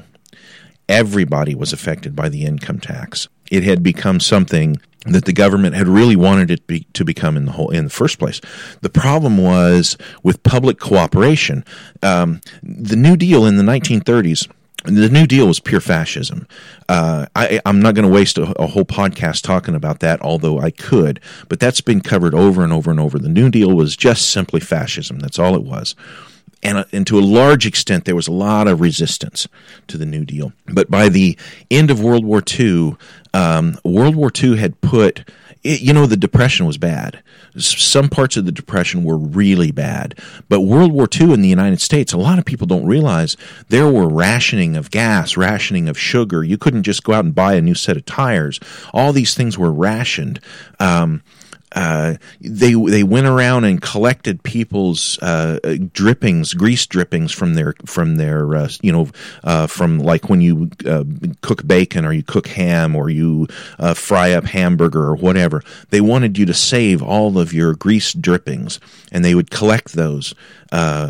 everybody was affected by the income tax. It had become something that the government had really wanted it be, to become in the whole in the first place. The problem was with public cooperation. Um, the New Deal in the 1930s. The New Deal was pure fascism. Uh, I, am not going to waste a, a, whole podcast talking about that, although I could. But that's been covered over and over and over. The New Deal was just simply fascism. That's all it was and, uh, and to a large extent, there was a lot of resistance to the New Deal. But by the end of World War II, um, World War II had put it, you know, the Depression was bad. Some parts of the Depression were really bad. But World War II in the United States, a lot of people don't realize there were rationing of gas, rationing of sugar. You couldn't just go out and buy a new set of tires. All these things were rationed. Um, uh, they they went around and collected people's uh, drippings, grease drippings from their from their uh, you know uh, from like when you uh, cook bacon or you cook ham or you fry up hamburger or whatever. They wanted you to save all of your grease drippings, and they would collect those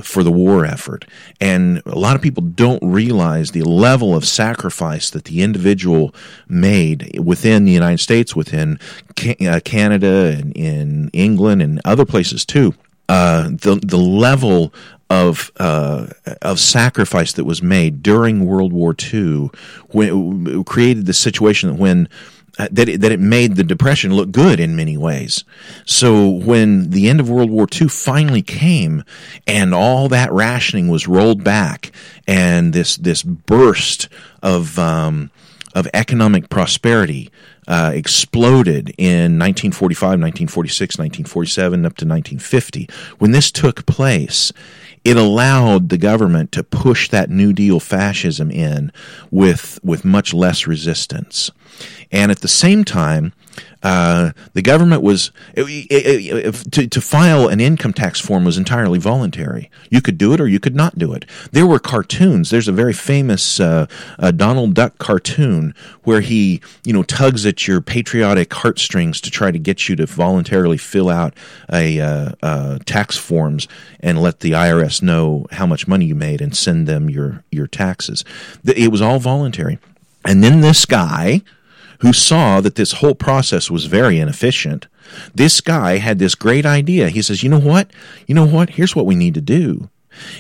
for the war effort. And a lot of people don't realize the level of sacrifice that the individual made within the United States, within Canada and in England and other places too. Uh, the the level of uh, of sacrifice that was made during World War II when, created the situation that when uh, that it, that it made the depression look good in many ways. So when the end of World War II finally came, and all that rationing was rolled back, and this this burst of um, of economic prosperity uh, exploded in 1945, 1946, 1947, up to 1950. When this took place, it allowed the government to push that New Deal fascism in with with much less resistance. And at the same time, uh, the government was it, it, it, to, to file an income tax form was entirely voluntary. You could do it or you could not do it. There were cartoons. There's a very famous uh, uh, Donald Duck cartoon where he you know tugs at your patriotic heartstrings to try to get you to voluntarily fill out a uh, uh, tax forms and let the IRS know how much money you made and send them your your taxes. It was all voluntary. And then this guy who saw that this whole process was very inefficient, this guy had this great idea. He says, you know what? You know what? Here's what we need to do.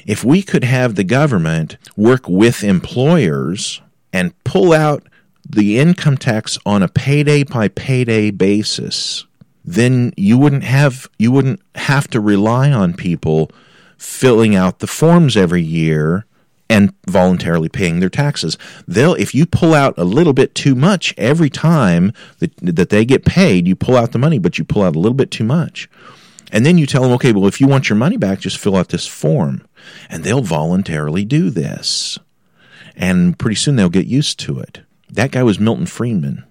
If we could have the government work with employers and pull out the income tax on a payday by payday basis, then you wouldn't have you wouldn't have to rely on people filling out the forms every year and voluntarily paying their taxes. They'll if you pull out a little bit too much every time that that they get paid, you pull out the money, but you pull out a little bit too much. And then you tell them, okay, well, if you want your money back, just fill out this form. And they'll voluntarily do this. And pretty soon they'll get used to it. That guy was Milton Friedman.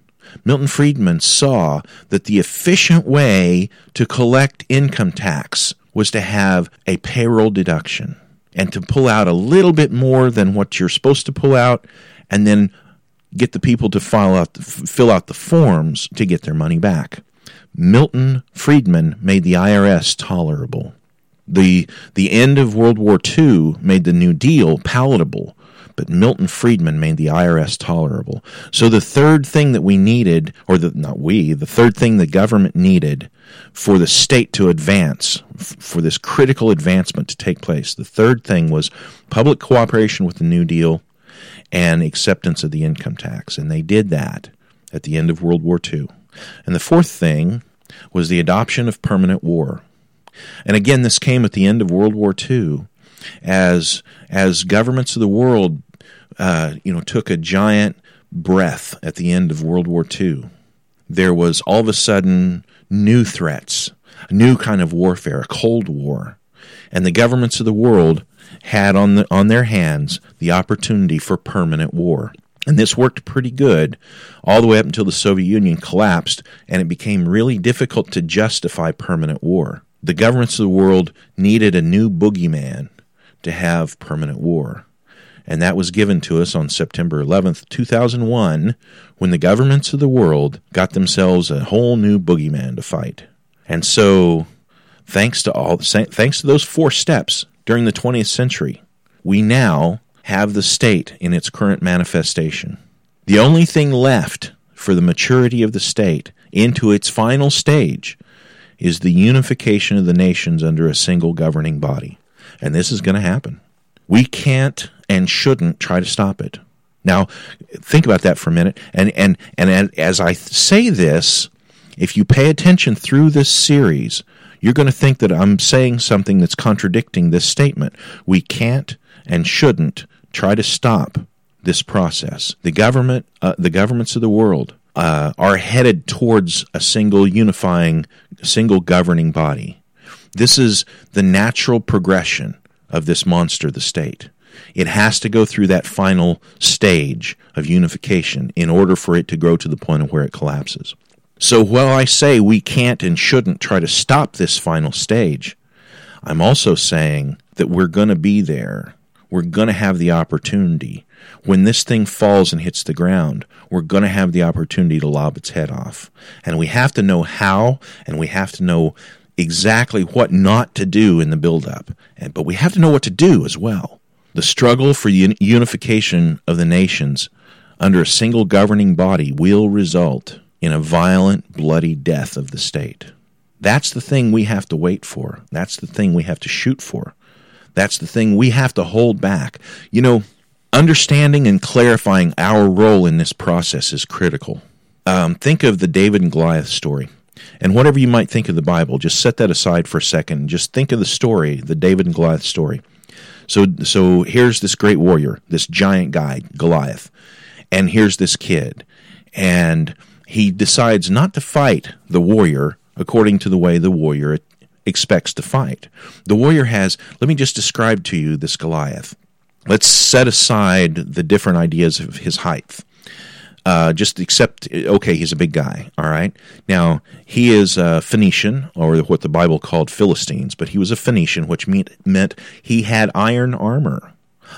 Milton Friedman saw that the efficient way to collect income tax was to have a payroll deduction and to pull out a little bit more than what you're supposed to pull out and then get the people to file out the, fill out the forms to get their money back. Milton Friedman made the IRS tolerable. The the end of World War II made the New Deal palatable, but Milton Friedman made the IRS tolerable. So the third thing that we needed, or the, not we, the third thing the government needed for the state to advance, f- for this critical advancement to take place, the third thing was public cooperation with the New Deal and acceptance of the income tax. And they did that at the end of World War II. And the fourth thing was the adoption of permanent war. And again, this came at the end of World War II as as governments of the world, uh, you know, took a giant breath at the end of World War II. There was all of a sudden new threats, a new kind of warfare, a Cold War, and the governments of the world had on the, on their hands the opportunity for permanent war. And this worked pretty good all the way up until the Soviet Union collapsed and it became really difficult to justify permanent war. The governments of the world needed a new boogeyman to have permanent war. And that was given to us on September 11th, 2001, when the governments of the world got themselves a whole new boogeyman to fight. And so, thanks to all thanks to those four steps during the 20th century, we now have the state in its current manifestation. The only thing left for the maturity of the state into its final stage is the unification of the nations under a single governing body. And this is going to happen. We can't and shouldn't try to stop it. Now, think about that for a minute. And, and, and as I say this, if you pay attention through this series, you're going to think that I'm saying something that's contradicting this statement. We can't and shouldn't try to stop this process. The government, uh, the governments of the world, uh, are headed towards a single unifying, single governing body. This is the natural progression of this monster, the state. It has to go through that final stage of unification in order for it to grow to the point of where it collapses. So while I say we can't and shouldn't try to stop this final stage, I'm also saying that we're going to be there. We're going to have the opportunity. When this thing falls and hits the ground, we're going to have the opportunity to lob its head off. And we have to know how, and we have to know exactly what not to do in the buildup, but we have to know what to do as well. The struggle for unification of the nations under a single governing body will result in a violent, bloody death of the state. That's the thing we have to wait for. That's the thing we have to shoot for. That's the thing we have to hold back. You know, understanding and clarifying our role in this process is critical. Um, think of the David and Goliath story. And whatever you might think of the Bible, just set that aside for a second. Just think of the story, the David and Goliath story. So, so here's this great warrior, this giant guy, Goliath, And here's this kid, and he decides not to fight the warrior according to the way the warrior expects to fight. The warrior has, let me just describe to you this Goliath. Let's set aside the different ideas of his height. Uh, just accept, okay, he's a big guy, all right? Now, he is a Phoenician, or what the Bible called Philistines, but he was a Phoenician, which meant, meant he had iron armor.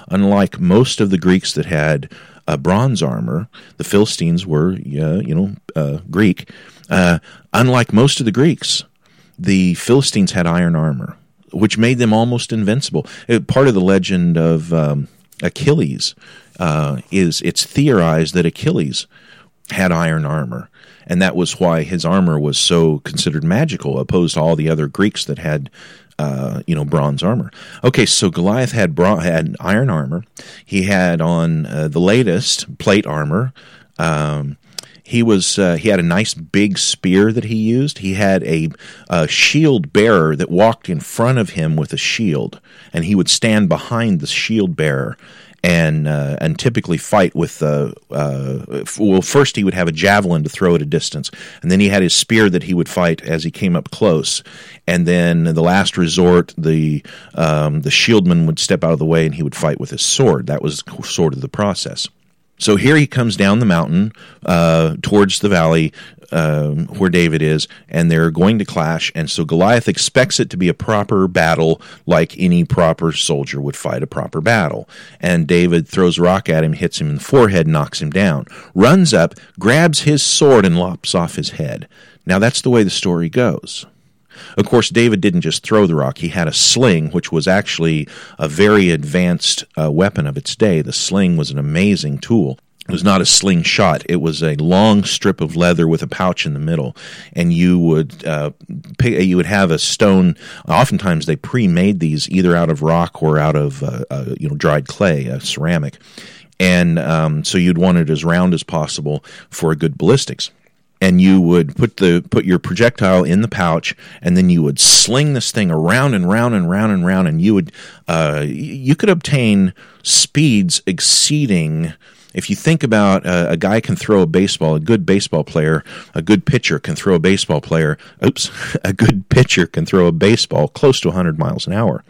Unlike most of the Greeks that had uh, bronze armor, the Philistines were, uh, you know, uh, Greek. Uh, unlike most of the Greeks, the Philistines had iron armor, which made them almost invincible. Uh, part of the legend of um, Achilles uh, is it's theorized that Achilles had iron armor, and that was why his armor was so considered magical, opposed to all the other Greeks that had. Uh, you know, bronze armor. Okay, so Goliath had had iron armor. He had on uh, the latest plate armor. Um, he was uh, he had a nice big spear that he used. He had a, a, shield bearer that walked in front of him with a shield, and he would stand behind the shield bearer and uh, and typically fight with uh, uh, well first he would have a javelin to throw at a distance and then he had his spear that he would fight as he came up close and then the last resort the um, the shieldman would step out of the way and he would fight with his sword. That was sort of the process so here he comes down the mountain uh, towards the valley um, where David is, and they're going to clash. And so Goliath expects it to be a proper battle, like any proper soldier would fight a proper battle. And David throws a rock at him, hits him in the forehead, knocks him down, runs up, grabs his sword, and lops off his head. Now that's the way the story goes. Of course, David didn't just throw the rock, he had a sling, which was actually a very advanced uh, weapon of its day. The sling was an amazing tool. It was not a slingshot. It was a long strip of leather with a pouch in the middle, and you would uh, you would have a stone. Oftentimes, they pre-made these either out of rock or out of uh, uh, you know dried clay, uh, ceramic, and um, so you'd want it as round as possible for a good ballistics and you would put the put your projectile in the pouch and then you would sling this thing around and round and round and round and you would uh, you could obtain speeds exceeding if you think about uh, a guy can throw a baseball, a good baseball player, a good pitcher can throw a baseball player, oops, [laughs] a good pitcher can throw a baseball close to 100 miles an hour.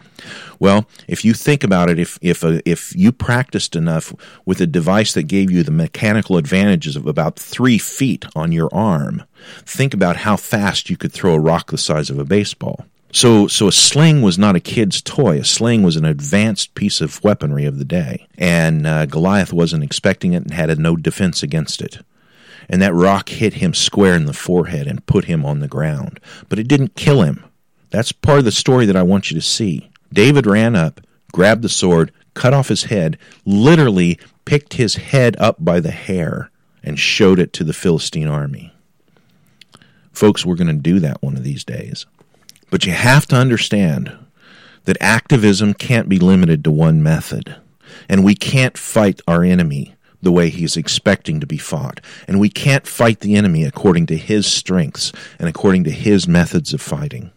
Well, if you think about it, if if uh, if you practiced enough with a device that gave you the mechanical advantages of about three feet on your arm, think about how fast you could throw a rock the size of a baseball. So, so a sling was not a kid's toy. A sling was an advanced piece of weaponry of the day, and uh, Goliath wasn't expecting it and had no defense against it. And that rock hit him square in the forehead and put him on the ground, but it didn't kill him. That's part of the story that I want you to see. David ran up, grabbed the sword, cut off his head, literally picked his head up by the hair, and showed it to the Philistine army. Folks, we're going to do that one of these days. But you have to understand that activism can't be limited to one method. And we can't fight our enemy the way he's expecting to be fought. And we can't fight the enemy according to his strengths and according to his methods of fighting.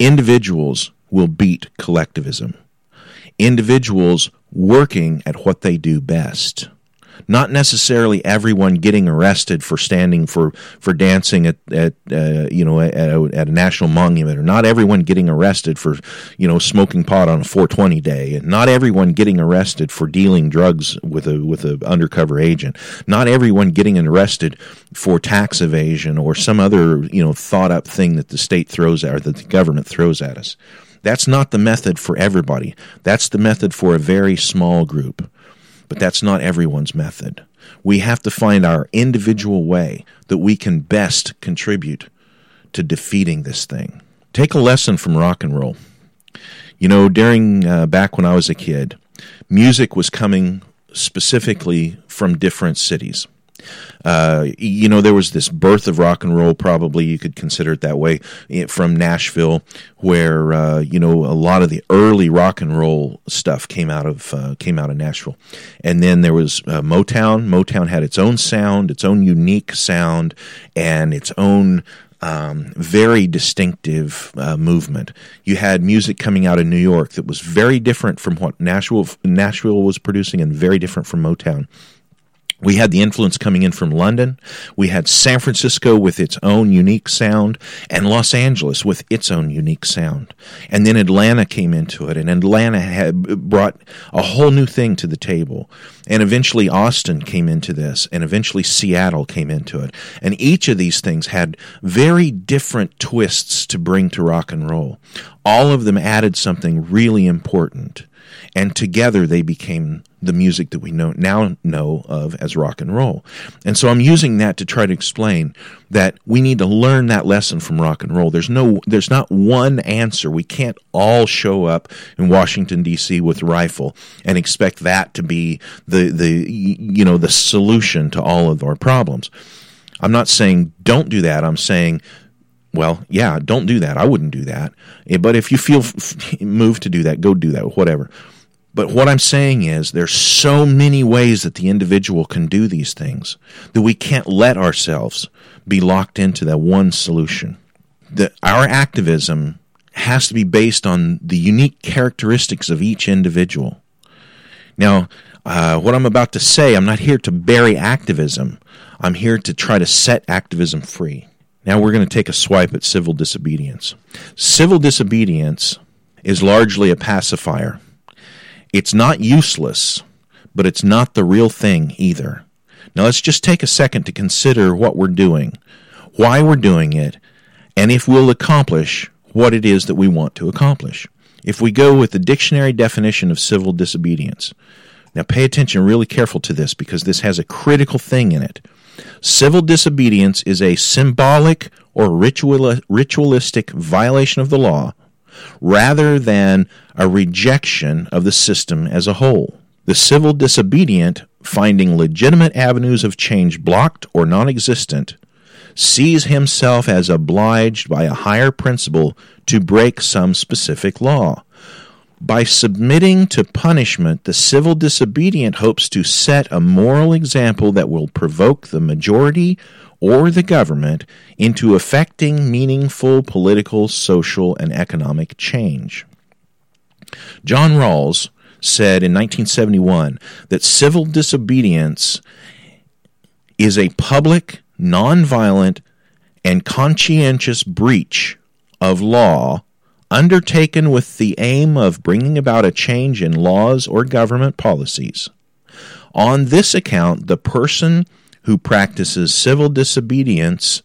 Individuals will beat collectivism. Individuals working at what they do best not necessarily everyone getting arrested for standing for for dancing at at uh, you know at a, at a national monument, or not everyone getting arrested for you know smoking pot on a 420 day, and not everyone getting arrested for dealing drugs with a with an undercover agent, not everyone getting arrested for tax evasion or some other you know thought up thing that the state throws at or that the government throws at us. That's not the method for everybody. That's the method for a very small group. But that's not everyone's method. We have to find our individual way that we can best contribute to defeating this thing. Take a lesson from rock and roll. You know, during uh, back when I was a kid, music was coming specifically from different cities. Uh, you know, there was this birth of rock and roll, probably you could consider it that way, from Nashville, where uh, you know a lot of the early rock and roll stuff came out of uh, came out of Nashville, and then there was uh, Motown. Motown had its own sound, its own unique sound, and its own um, very distinctive uh, movement. You had music coming out of New York that was very different from what Nashville Nashville was producing, and very different from Motown. We had the influence coming in from London. We had San Francisco with its own unique sound and Los Angeles with its own unique sound. And then Atlanta came into it and Atlanta had brought a whole new thing to the table. And eventually Austin came into this and eventually Seattle came into it. And each of these things had very different twists to bring to rock and roll. All of them added something really important and together they became the music that we know now know of as rock and roll. And so I'm using that to try to explain that we need to learn that lesson from rock and roll. There's no there's not one answer. We can't all show up in Washington DC with rifle and expect that to be the the you know the solution to all of our problems. I'm not saying don't do that. I'm saying well, yeah, don't do that. I wouldn't do that. But if you feel moved to do that, go do that, whatever. But what I'm saying is there's so many ways that the individual can do these things that we can't let ourselves be locked into that one solution. That our activism has to be based on the unique characteristics of each individual. Now, uh, what I'm about to say, I'm not here to bury activism. I'm here to try to set activism free. Now we're going to take a swipe at civil disobedience. Civil disobedience is largely a pacifier. It's not useless, but it's not the real thing either. Now let's just take a second to consider what we're doing, why we're doing it, and if we'll accomplish what it is that we want to accomplish. If we go with the dictionary definition of civil disobedience, now pay attention really careful to this because this has a critical thing in it. Civil disobedience is a symbolic or ritual, ritualistic violation of the law rather than a rejection of the system as a whole. The civil disobedient, finding legitimate avenues of change blocked or non existent, sees himself as obliged by a higher principle to break some specific law. By submitting to punishment, the civil disobedient hopes to set a moral example that will provoke the majority or the government into effecting meaningful political, social, and economic change. John Rawls said in 1971 that civil disobedience is a public, nonviolent, and conscientious breach of law undertaken with the aim of bringing about a change in laws or government policies. On this account, the person who practices civil disobedience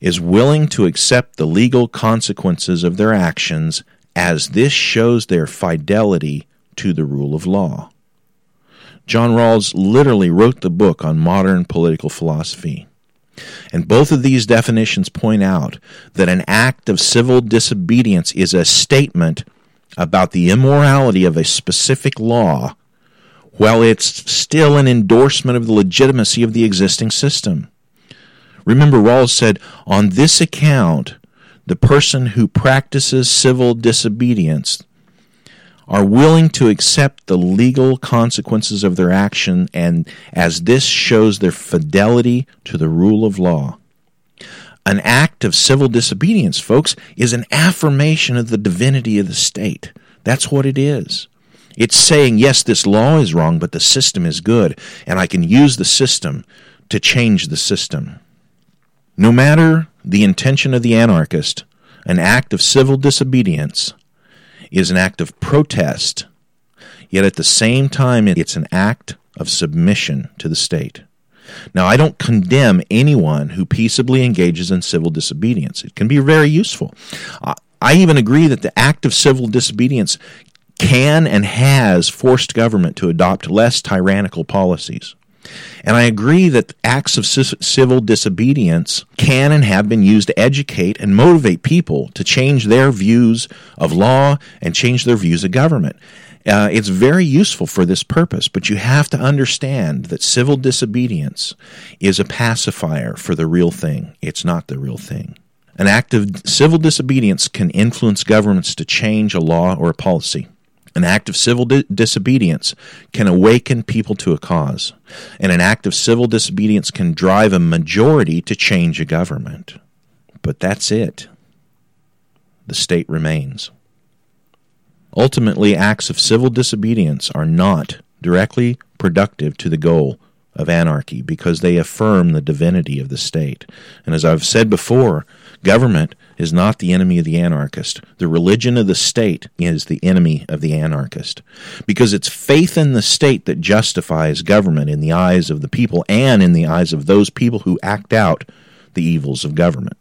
is willing to accept the legal consequences of their actions as this shows their fidelity to the rule of law. John Rawls literally wrote the book on modern political philosophy. And both of these definitions point out that an act of civil disobedience is a statement about the immorality of a specific law, while it's still an endorsement of the legitimacy of the existing system. Remember, Rawls said, on this account, the person who practices civil disobedience are willing to accept the legal consequences of their action, and as this shows their fidelity to the rule of law. An act of civil disobedience, folks, is an affirmation of the divinity of the state. That's what it is. It's saying, yes, this law is wrong, but the system is good, and I can use the system to change the system. No matter the intention of the anarchist, an act of civil disobedience is an act of protest, yet at the same time, it's an act of submission to the state. Now, I don't condemn anyone who peaceably engages in civil disobedience. It can be very useful. I even agree that the act of civil disobedience can and has forced government to adopt less tyrannical policies. And I agree that acts of civil disobedience can and have been used to educate and motivate people to change their views of law and change their views of government. Uh, it's very useful for this purpose, but you have to understand that civil disobedience is a pacifier for the real thing. It's not the real thing. An act of civil disobedience can influence governments to change a law or a policy. An act of civil di- disobedience can awaken people to a cause, and an act of civil disobedience can drive a majority to change a government. But that's it. The state remains. Ultimately, acts of civil disobedience are not directly productive to the goal of anarchy because they affirm the divinity of the state. And as I've said before, government is not the enemy of the anarchist. The religion of the state is the enemy of the anarchist. Because it's faith in the state that justifies government in the eyes of the people and in the eyes of those people who act out the evils of government.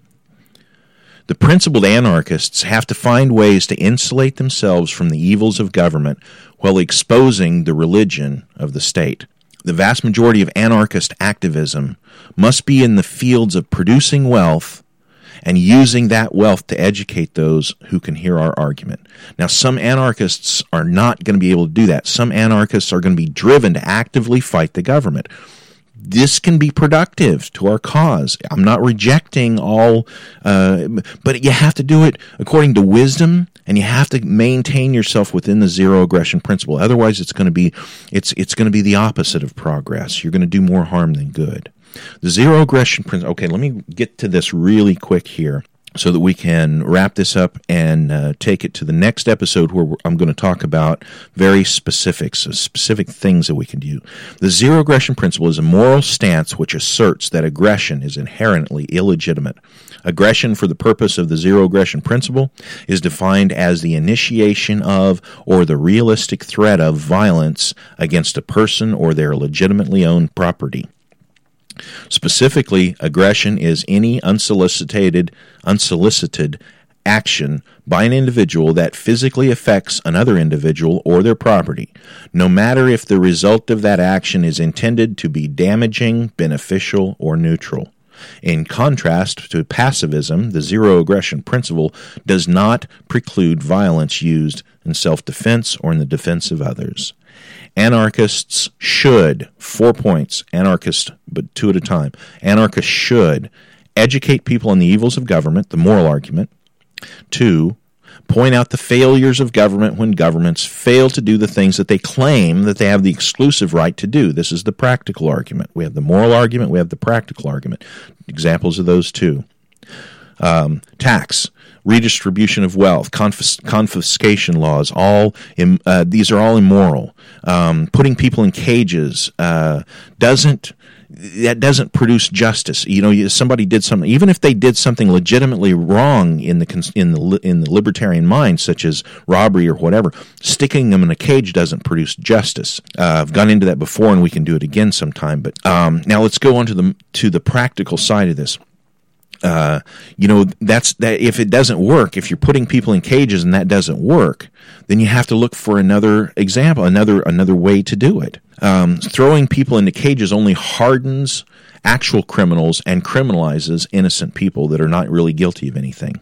The principled anarchists have to find ways to insulate themselves from the evils of government while exposing the religion of the state. The vast majority of anarchist activism must be in the fields of producing wealth and using that wealth to educate those who can hear our argument. Now, some anarchists are not going to be able to do that. Some anarchists are going to be driven to actively fight the government. This can be productive to our cause. I'm not rejecting all, uh, but you have to do it according to wisdom, and you have to maintain yourself within the zero aggression principle. Otherwise, it's going to be it's it's going to be the opposite of progress. You're going to do more harm than good. The zero aggression principle. Okay, let me get to this really quick here so that we can wrap this up and uh, take it to the next episode where I'm going to talk about very specifics, uh, specific things that we can do. The zero aggression principle is a moral stance which asserts that aggression is inherently illegitimate. Aggression for the purpose of the zero aggression principle is defined as the initiation of or the realistic threat of violence against a person or their legitimately owned property. Specifically, aggression is any unsolicited unsolicited action by an individual that physically affects another individual or their property, no matter if the result of that action is intended to be damaging, beneficial, or neutral. In contrast to pacifism, the zero aggression principle does not preclude violence used in self defense or in the defense of others. Anarchists should, four points, anarchist, but two at a time. Anarchists should educate people on the evils of government, the moral argument. Two, point out the failures of government when governments fail to do the things that they claim that they have the exclusive right to do. This is the practical argument. We have the moral argument, we have the practical argument. Examples of those two. Um, tax, redistribution of wealth, confis- confiscation laws, all Im- uh, these are all immoral. Um, putting people in cages uh, doesn't that doesn't produce justice. You know, somebody did something, even if they did something legitimately wrong in the in the in the libertarian mind, such as robbery or whatever. Sticking them in a cage doesn't produce justice. Uh, I've gone into that before, and we can do it again sometime. But um, now let's go on to the to the practical side of this. Uh, you know that's that if it doesn't work if you're putting people in cages and that doesn't work then you have to look for another example another another way to do it um, throwing people into cages only hardens actual criminals and criminalizes innocent people that are not really guilty of anything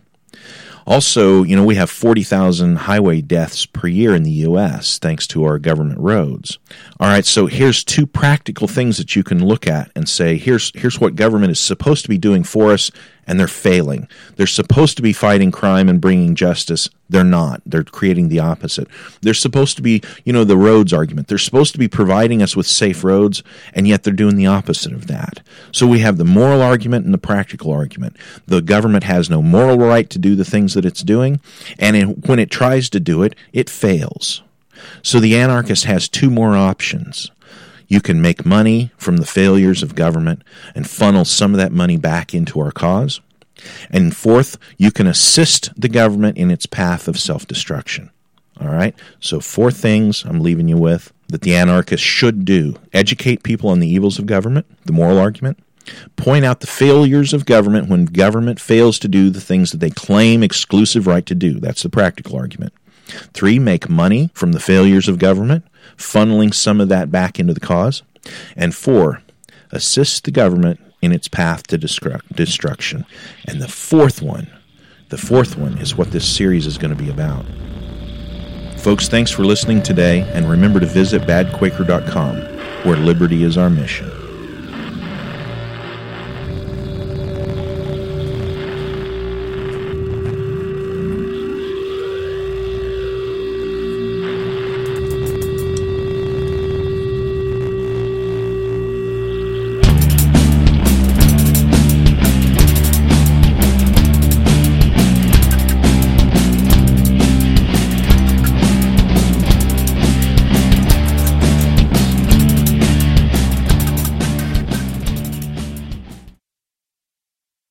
also, you know, we have 40,000 highway deaths per year in the U.S. thanks to our government roads. All right, so here's two practical things that you can look at and say, here's, here's what government is supposed to be doing for us, and they're failing. They're supposed to be fighting crime and bringing justice. They're not. They're creating the opposite. They're supposed to be, you know, the roads argument. They're supposed to be providing us with safe roads, and yet they're doing the opposite of that. So we have the moral argument and the practical argument. The government has no moral right to do the things that it's doing, and it, when it tries to do it, it fails. So the anarchist has two more options. You can make money from the failures of government and funnel some of that money back into our cause. And fourth, you can assist the government in its path of self destruction. All right? So, four things I'm leaving you with that the anarchist should do educate people on the evils of government, the moral argument, point out the failures of government when government fails to do the things that they claim exclusive right to do. That's the practical argument. Three, make money from the failures of government, funneling some of that back into the cause. And four, assist the government in its path to destruction. And the fourth one, the fourth one is what this series is going to be about. Folks, thanks for listening today, and remember to visit badquaker.com, where liberty is our mission.